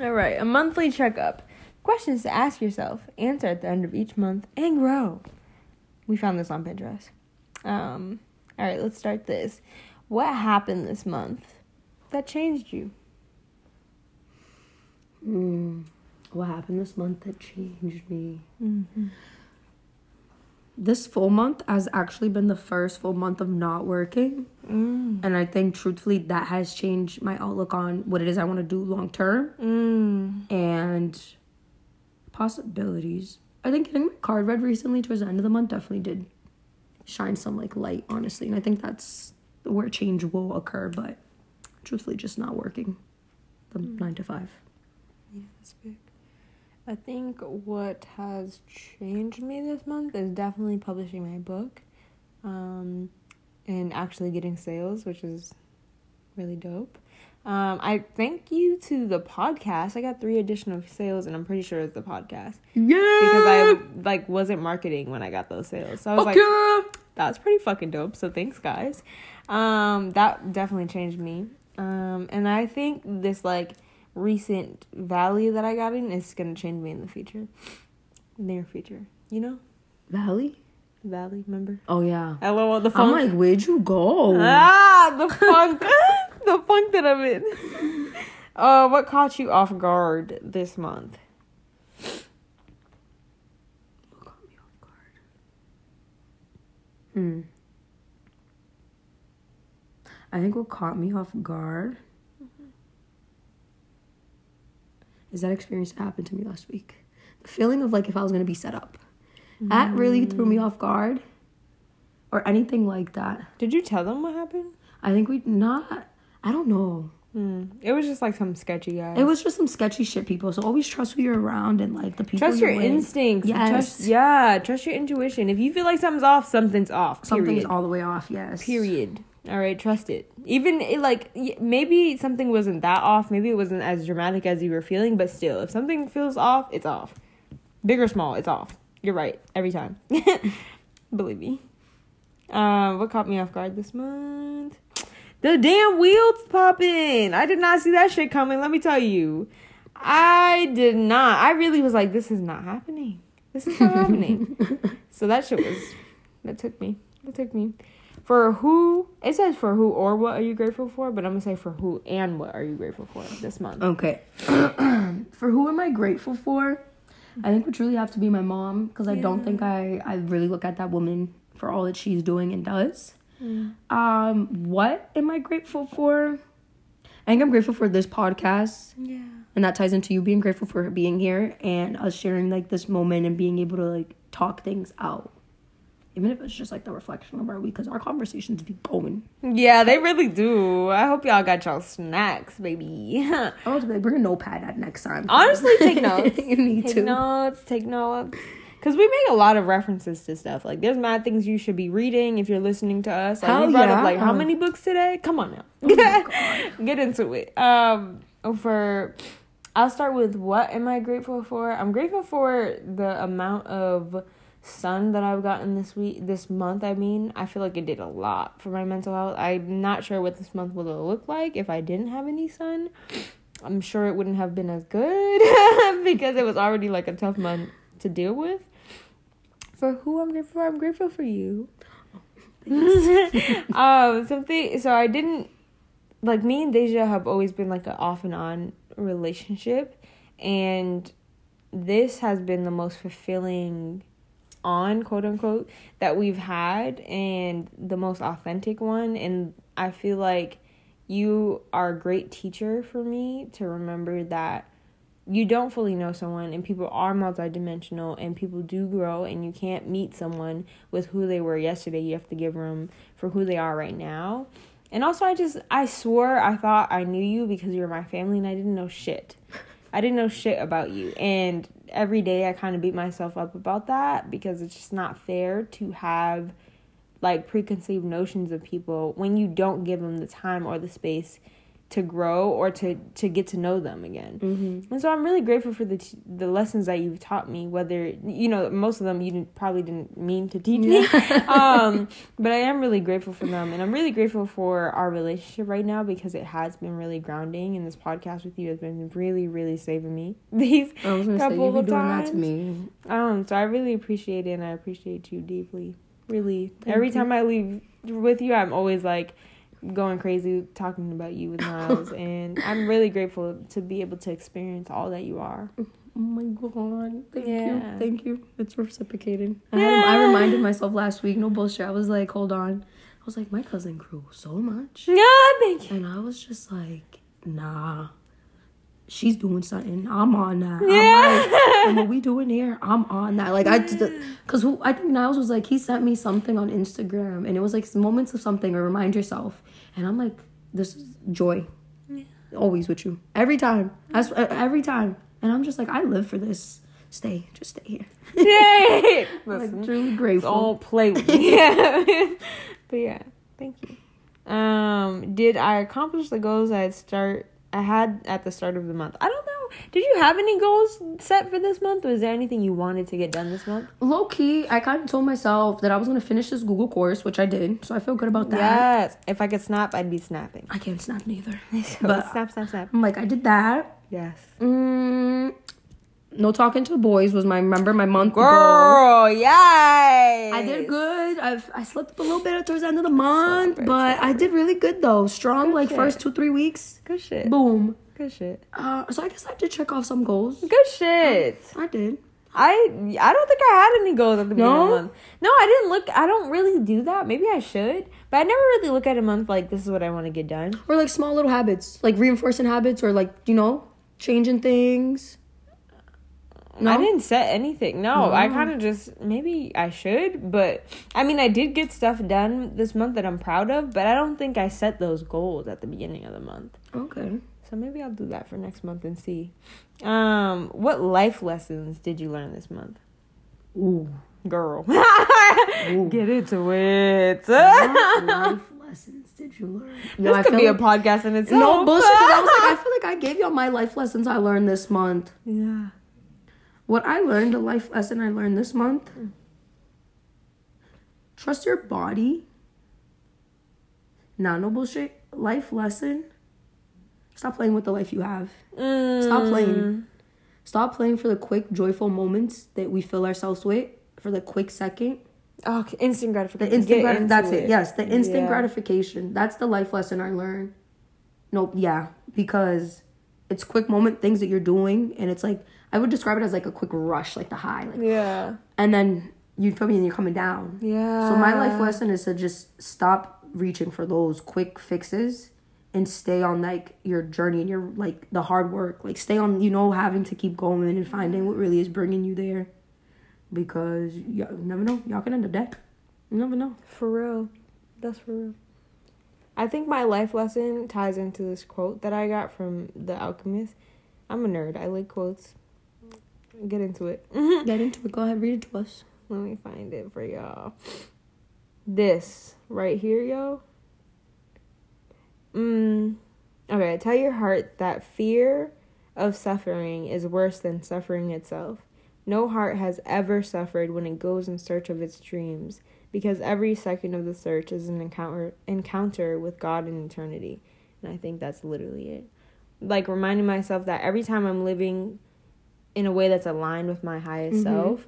All right. A monthly checkup. Questions to ask yourself. Answer at the end of each month and grow. We found this on Pinterest. Um. All right. Let's start this. What happened this month that changed you? What happened this month that changed me? This full month has actually been the first full month of not working. And I think truthfully that has changed my outlook on what it is I want to do long term Mm. and possibilities I think getting my card read recently towards the end of the month definitely did shine some like light, honestly. And I think that's where change will occur, but truthfully just not working the nine to five. Yeah, that's big. I think what has changed me this month is definitely publishing my book, um, and actually getting sales, which is really dope. Um, I thank you to the podcast. I got three additional sales, and I'm pretty sure it's the podcast Yeah. because I like wasn't marketing when I got those sales. So I was like, yeah. that's pretty fucking dope. So thanks, guys. Um, that definitely changed me. Um, and I think this like recent valley that I got in is gonna change me in the future, near future. You know, Valley? Valley. Remember? Oh yeah. Hello, the I'm like, where'd you go? ah, the funk, *laughs* the funk that I'm in. *laughs* Uh, what caught you off guard this month? What caught me off guard? Hmm. I think what caught me off guard is that experience that happened to me last week. The feeling of like if I was gonna be set up. That really threw me off guard. Or anything like that. Did you tell them what happened? I think we not I don't know. Hmm. It was just like some sketchy guy. It was just some sketchy shit people. So always trust who you're around and like the people. Trust your with. instincts. Yes. Trust, yeah, trust your intuition. If you feel like something's off, something's off. Something's all the way off, yes. Period. All right, trust it. Even it, like maybe something wasn't that off. Maybe it wasn't as dramatic as you were feeling, but still, if something feels off, it's off. Big or small, it's off. You're right every time. *laughs* Believe me. Um, what caught me off guard this month? The damn wheels popping. I did not see that shit coming. Let me tell you, I did not. I really was like, this is not happening. This is not happening. *laughs* So that shit was that took me. That took me. For who it says for who or what are you grateful for, but I'm gonna say for who and what are you grateful for this month. Okay. *clears throat* For who am I grateful for? I think would truly have to be my mom because I don't think I I really look at that woman for all that she's doing and does. Um, what am I grateful for? I think I'm grateful for this podcast, Yeah. and that ties into you being grateful for being here and us sharing like this moment and being able to like talk things out, even if it's just like the reflection of our week because our conversations be going. Yeah, they really do. I hope y'all got y'all snacks, baby. I be like, bring a notepad at next time. Honestly, take *laughs* notes. you need take to. notes. Take notes. Cause we make a lot of references to stuff. Like there's mad things you should be reading if you're listening to us. Like Hell we brought yeah. up like how many books today? Come on now. *laughs* Get into it. Um for I'll start with what am I grateful for? I'm grateful for the amount of sun that I've gotten this week this month, I mean. I feel like it did a lot for my mental health. I'm not sure what this month would look like if I didn't have any sun. I'm sure it wouldn't have been as good *laughs* because it was already like a tough month to deal with. For who I'm grateful for, I'm grateful for you. *laughs* um, something. So I didn't like me and Dejah have always been like an off and on relationship, and this has been the most fulfilling on quote unquote that we've had and the most authentic one. And I feel like you are a great teacher for me to remember that you don't fully know someone and people are multidimensional and people do grow and you can't meet someone with who they were yesterday. You have to give room for who they are right now. And also i just i swore i thought i knew you because you were my family and i didn't know shit. I didn't know shit about you. And every day i kind of beat myself up about that because it's just not fair to have like preconceived notions of people when you don't give them the time or the space to grow or to to get to know them again. Mm-hmm. And so I'm really grateful for the t- the lessons that you've taught me. Whether you know most of them you didn't, probably didn't mean to teach me, *laughs* um, but I am really grateful for them, and I'm really grateful for our relationship right now because it has been really grounding. And this podcast with you has been really, really saving me *laughs* these I was gonna say couple you be of doing that to times. me. Um, so I really appreciate it, and I appreciate you deeply. Really, Thank every you. time I leave with you, I'm always like going crazy talking about you with Miles, *laughs* and I'm really grateful to be able to experience all that you are. Oh my god! Thank you, thank you. It's reciprocated. I, had, I reminded myself last week. No bullshit. I was like, hold on. I was like, my cousin grew so much, Yeah, thank you. and I was just like, nah. she's doing something. I'm on that. Yeah. and *laughs* what we doing here, I'm on that. Like I, because who I think Niles was like he sent me something on Instagram, and it was like moments of something or remind yourself, and I'm like, this is joy, yeah. always with you every time. That's every time, and I'm just like I live for this. Stay, just stay here. Yay! *laughs* like truly grateful. Don't play with *laughs* me. yeah. *laughs* but yeah, thank you. Um, did I accomplish the goals I had start I had at the start of the month. I don't know. Did you have any goals set for this month? Was there anything you wanted to get done this month? Low key, I kind of told myself that I was gonna finish this Google course, which I did. So I feel good about that. Yes. If I could snap, I'd be snapping. I can't snap neither. so *laughs* but snap, snap, snap. I'm like, I did that. Yes. Mm, no talking to the boys was my remember my month girl goal. yay i did good i i slept a little bit towards the end of the month but i did really good though strong good like shit. first two three weeks good shit boom good shit uh so i guess i did check off some goals good shit i, I did I I don't think I had any goals at the beginning no? of the month. No, I didn't look. I don't really do that. Maybe I should, but I never really look at a month like this is what I want to get done. Or like small little habits, like reinforcing habits, or like you know changing things. No? I didn't set anything. No, no. I kind of just maybe I should, but I mean, I did get stuff done this month that I'm proud of, but I don't think I set those goals at the beginning of the month. Okay. So maybe I'll do that for next month and see. Um, what life lessons did you learn this month? Ooh, girl, *laughs* Ooh. get into it. what *laughs* life lessons did you learn? This no, could be like, a podcast in itself. No bullshit. I was like, *laughs* I feel like I gave y'all my life lessons I learned this month. Yeah. What I learned, the life lesson I learned this month trust your body. Nah, no bullshit. Life lesson. Stop playing with the life you have. Mm. Stop playing. Stop playing for the quick, joyful moments that we fill ourselves with for the quick second. Oh, instant gratification. The instant that's it. it. Yes, the instant yeah. gratification. That's the life lesson I learned. Nope, yeah, because it's quick moment things that you're doing, and it's like I would describe it as like a quick rush, like the high. Like, yeah. And then you feel me and you're coming down. Yeah. So my life lesson is to just stop reaching for those quick fixes and stay on like your journey and your like the hard work. Like stay on, you know, having to keep going and finding what really is bringing you there. Because you never know. Y'all can end up dead. You never know. For real. That's for real. I think my life lesson ties into this quote that I got from The Alchemist. I'm a nerd. I like quotes get into it. get into it. Go ahead, read it to us. Let me find it for y'all. This right here, yo. Mm. Okay, tell your heart that fear of suffering is worse than suffering itself. No heart has ever suffered when it goes in search of its dreams, because every second of the search is an encounter encounter with God in eternity. And I think that's literally it. Like reminding myself that every time I'm living in a way that's aligned with my highest mm-hmm. self,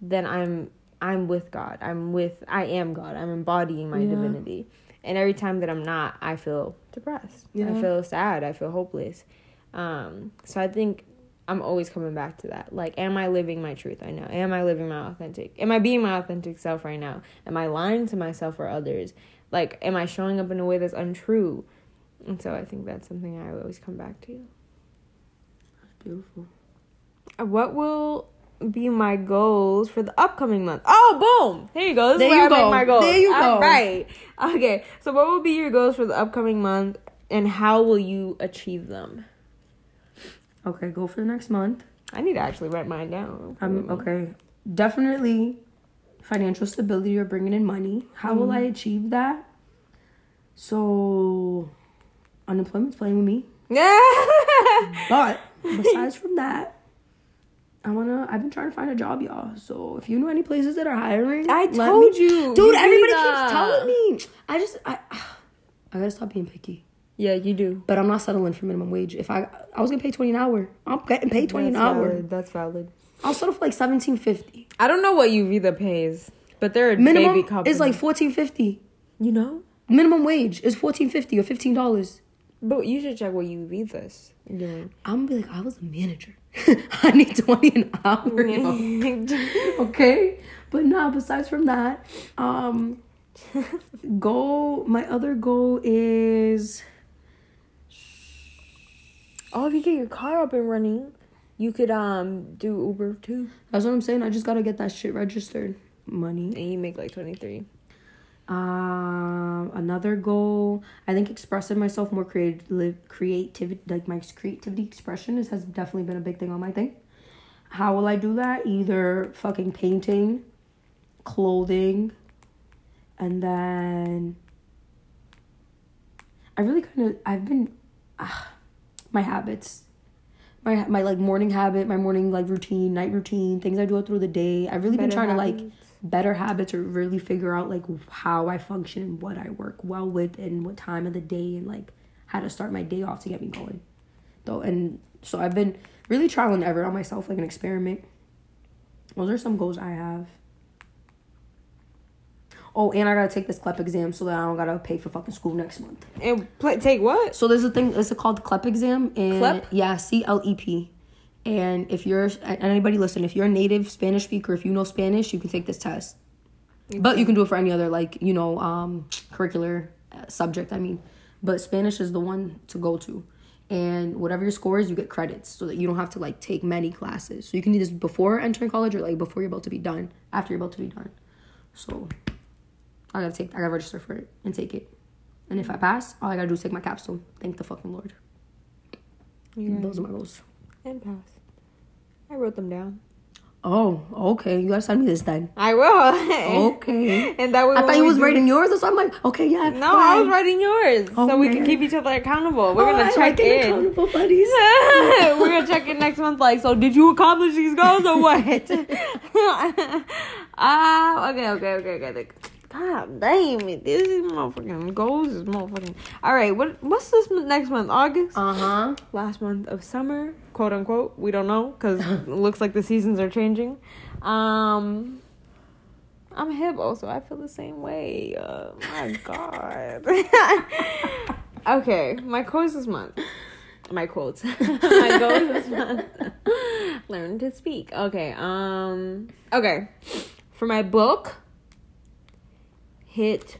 then I'm I'm with God. I'm with I am God. I'm embodying my yeah. divinity. And every time that I'm not, I feel depressed. Yeah. I feel sad. I feel hopeless. Um, so I think I'm always coming back to that. Like, am I living my truth? I know. Am I living my authentic? Am I being my authentic self right now? Am I lying to myself or others? Like, am I showing up in a way that's untrue? And so I think that's something I always come back to. That's beautiful what will be my goals for the upcoming month? Oh, boom! There you go. This there is where I go. make my goals. There you go. Right. Okay. So, what will be your goals for the upcoming month, and how will you achieve them? Okay, go for the next month. I need to actually write mine down. Um. Okay. Definitely, financial stability or bringing in money. How mm will I mm-hmm. achieve that? So, unemployment's playing with me. Yeah. *laughs* but besides from that, I wanna. I've been trying to find a job, y'all. So if you know any places that are hiring, I told me, you, dude. everybody keeps telling me. I just, I, *sighs* I gotta stop being picky. Yeah, you do. But I'm not settling for minimum wage. If I, I was gonna pay twenty an hour. I'm getting paid twenty That's an hour. Valid. That's valid. I'll settle for like seventeen fifty. I don't know what Uvida pays, but they're a minimum baby couple. is like fourteen fifty. You know, minimum wage is fourteen fifty or fifteen dollars. But you should check what Uvida's doing. I'm gonna be like, I was a manager. *laughs* I need 20 an hour. *laughs* okay? But nah, besides from that, um goal my other goal is Oh, if you get your car up and running, you could um do Uber too. That's what I'm saying. I just gotta get that shit registered. Money. And you make like twenty three. Um, another goal. I think expressing myself more creative, creativity, like my creativity expression is has definitely been a big thing on my thing. How will I do that? Either fucking painting, clothing, and then I really kind of I've been ah, my habits. My, my like morning habit, my morning like routine, night routine, things I do through the day. I've really been Better trying to like habits. Better habits or really figure out like how I function and what I work well with and what time of the day and like how to start my day off to get me going. Though and so I've been really trial and error on myself like an experiment. Those are some goals I have. Oh, and I gotta take this CLEP exam so that I don't gotta pay for fucking school next month. And play, take what? So there's a thing. It's called CLEP exam. And CLEP? Yeah, C L E P. And if you're anybody listen, if you're a native Spanish speaker, if you know Spanish, you can take this test. But you can do it for any other like you know um, curricular uh, subject. I mean, but Spanish is the one to go to. And whatever your score is, you get credits so that you don't have to like take many classes. So you can do this before entering college or like before you're about to be done, after you're about to be done. So I gotta take, I gotta register for it and take it. And if I pass, all I gotta do is take my capstone. Thank the fucking Lord. Yeah. Those are my goals. And pass. I wrote them down. Oh, okay. You gotta send me this then. I will. *laughs* Okay. and that way I thought you was writing yours, so I'm like, okay, yeah. No, I was writing yours, so we can keep each other accountable. We're Oh, gonna I check like it, in. accountable *laughs* buddies. We're gonna check in next month. Like, so did you accomplish these goals or what? *laughs* Ah, okay, okay, okay, okay. Like, God damn it, this is motherfucking goals is motherfucking. All right, what what's this next month? August, Uh huh. last month of summer, quote unquote. We don't know because *laughs* it looks like the seasons are changing. Um. I'm hip also. I feel the same way. Uh, my God. *laughs* okay, my quotes this month. My quotes. *laughs* my goals this month. Learn to speak. Okay. Um. Okay. For my book, hit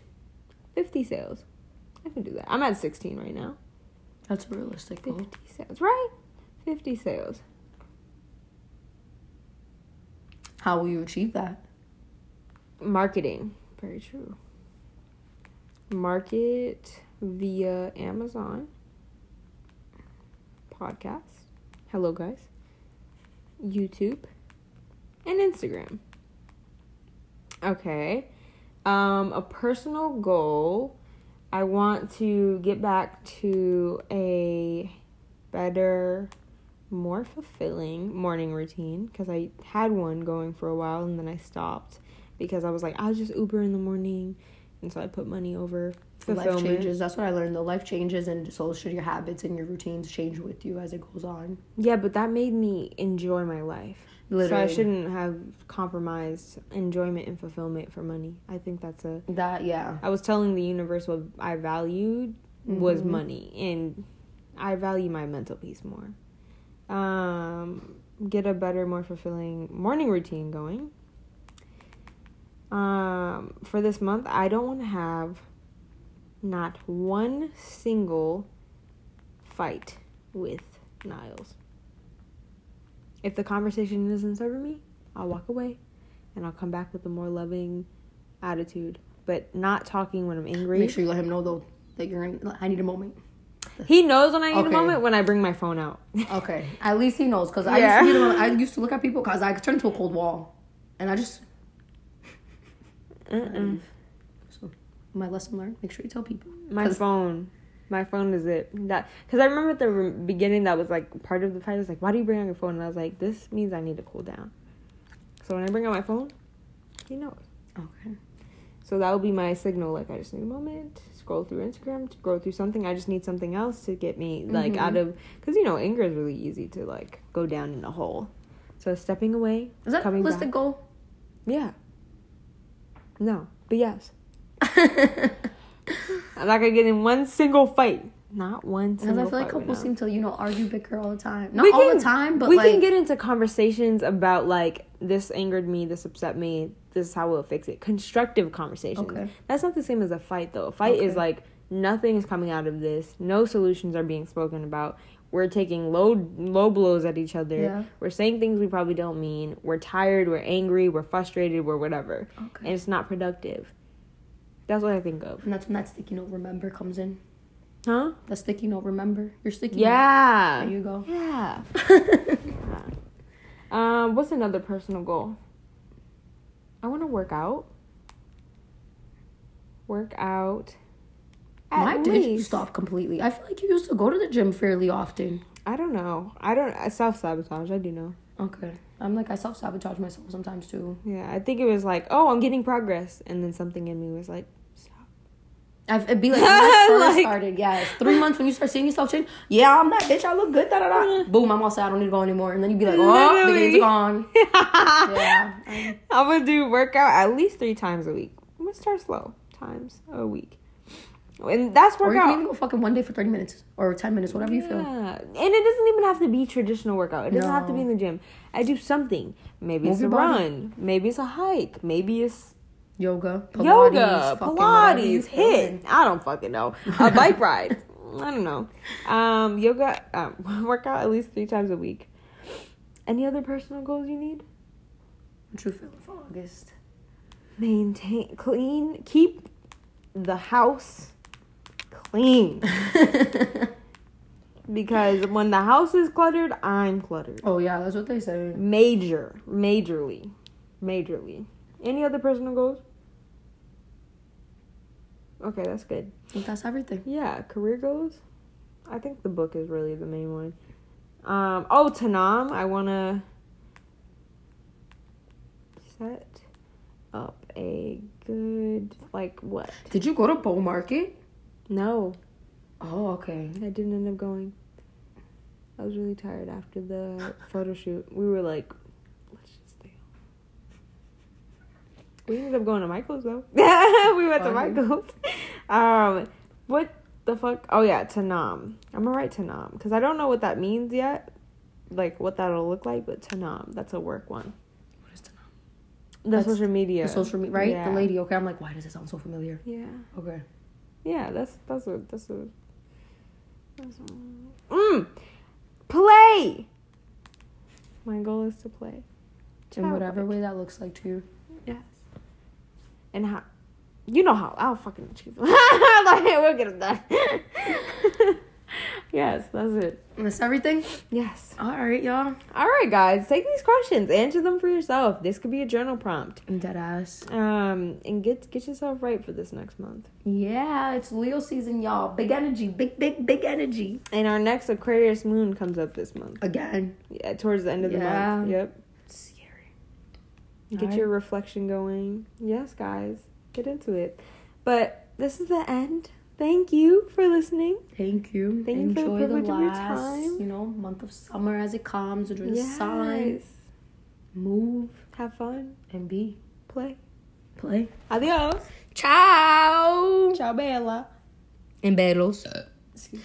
fifty sales. I can do that. I'm at sixteen right now. That's a realistic goal. Fifty sales, right? Fifty sales. How will you achieve that? Marketing. Very true. Market via Amazon. Podcast. Hello, guys. YouTube. And Instagram. Okay. Um, a personal goal. I want to get back to a better, more fulfilling morning routine because I had one going for a while and then I stopped because I was like, I'll just Uber in the morning, and so I put money over Life fulfillment. changes. That's what I learned. The life changes, and so should your habits and your routines change with you as it goes on. Yeah, but that made me enjoy my life. So I shouldn't have compromised enjoyment and fulfillment for money. I think that's a. That yeah. I was telling the universe what I valued was Mhm. money, and I value my mental peace more. Um, get a better, more fulfilling morning routine going. Um, for this month, I don't want to have not one single fight with Niles. If the conversation isn't serving me, I'll walk away and I'll come back with a more loving attitude, but not talking when I'm angry. Make sure you let him know though that you're in. I need a moment. He knows when I need Okay. a moment when I bring my phone out. *laughs* Okay, at least he knows because I used to one, I used to look at people because I turn into a cold wall, and I just. Mm-mm. So, my lesson learned: make sure you tell people. My phone. My phone is it. That because I remember at the re- beginning that was like part of the fight. was like, why do you bring out your phone? And I was like, this means I need to cool down. So when I bring out my phone, he knows. Okay. So that will be my signal. Like I just need a moment. Scroll through Instagram, scroll through something. I just need something else to get me like Mhm. out of because you know anger is really easy to like go down in a hole. So stepping away, Is that coming realistic back. goal? Yeah. No, but yes. *laughs* I'm not gonna get in one single fight. Not one Because I feel like couples seem to, you know, argue, bicker all the time. Not We all can- the time, but we like can get into conversations about like this angered me, this upset me, this is how we'll fix it. Constructive conversations. Okay. That's not the same as a fight though. A fight is like nothing is coming out of this. No solutions are being spoken about. We're taking low low blows at each other. Yeah. We're saying things we probably don't mean. We're tired. We're angry. We're frustrated. We're whatever, Okay. and it's not productive. That's what I think of. And that's when that sticky note remember comes in. Huh? The sticky note remember. Your sticky note. Yeah. There you go. Yeah. *laughs* Um, what's another personal goal? I want to work out. Work out. Why did you stop completely? I feel like you used to go to the gym fairly often. I don't know. I don't. I self sabotage. I do know. Okay. I'm like I self sabotage myself sometimes too. Yeah, I think it was like, oh, I'm getting progress, and then something in me was like, it'd be like *laughs* when I first Like- started. Yeah, three months when you start seeing yourself change. Yeah, I'm that bitch. I look good. Da da da. Mm-hmm. Boom. I'm all set. I don't need to go anymore. And then you'd be like, oh, the Literally. are gone. *laughs* Yeah. I'm- I'm gonna do workout at least three times a week. I'm gonna start slow, times a week, and that's workout. Or you can even go fucking one day for 30 minutes or 10 minutes, whatever you feel. Yeah, and it doesn't even have to be traditional workout. It doesn't have to be in the gym. I do something. Maybe Move it's a body. run. Maybe it's a hike. Maybe it's Yoga, Pilates, yoga, fucking whatever you Pilates, hit. I don't fucking know. A bike ride. I don't know. Um, yoga, um, *laughs* workout at least three times a week. Any other personal goals you need? What you feeling for August? Maintain, clean, keep the house clean. *laughs* because when the house is cluttered, I'm cluttered. oh yeah, that's what they say. Major, majorly, majorly. Any other personal goals? Okay, that's good. I think that's everything. Yeah, career goals. I think the book is really the main one. Um. Oh, Tanam, I wanna set up a good like what? Did you go to Bow Market? No, Oh, okay. I didn't end up going. I was really tired after the photo shoot. We were like, let's just stay home. We ended up going to Michael's though. *laughs* we went to Michael's. Um, what the fuck? Oh yeah, Tanam. I'm gonna write Tanam because I don't know what that means yet. Like what that'll look like, but Tanam. That's a work one. What is the? The That's social media. The social media, right? Yeah. The lady. Okay, I'm like, why does it sound so familiar? Yeah. Okay. Yeah, that's that's a that's a. That's a mm, play. My goal is to play. In whatever Childlike. way that looks like to you. And how? You know how I'll fucking achieve. *laughs* like we'll get it done. *laughs* yes, that's it. That's everything? Yes. All right, y'all. All right, guys, take these questions, answer them for yourself. This could be a journal prompt. Dead ass. Um, and get get yourself right for this next month. Yeah, it's Leo season, y'all. Big energy. Big, big, big energy. And our next Aquarius moon comes up this month. Again. Yeah, towards the end of the month. Yep. Get Alright. your reflection going. Yes, guys, get into it. But this is the end. Thank you for listening. Thank you. Thank you for the Enjoy privilege of your last, time. you know, month of summer as it comes. Enjoy the Yes. sun. Move Have fun. and be. Play. Play. Adios. Ciao. Ciao, Bella. En bellos.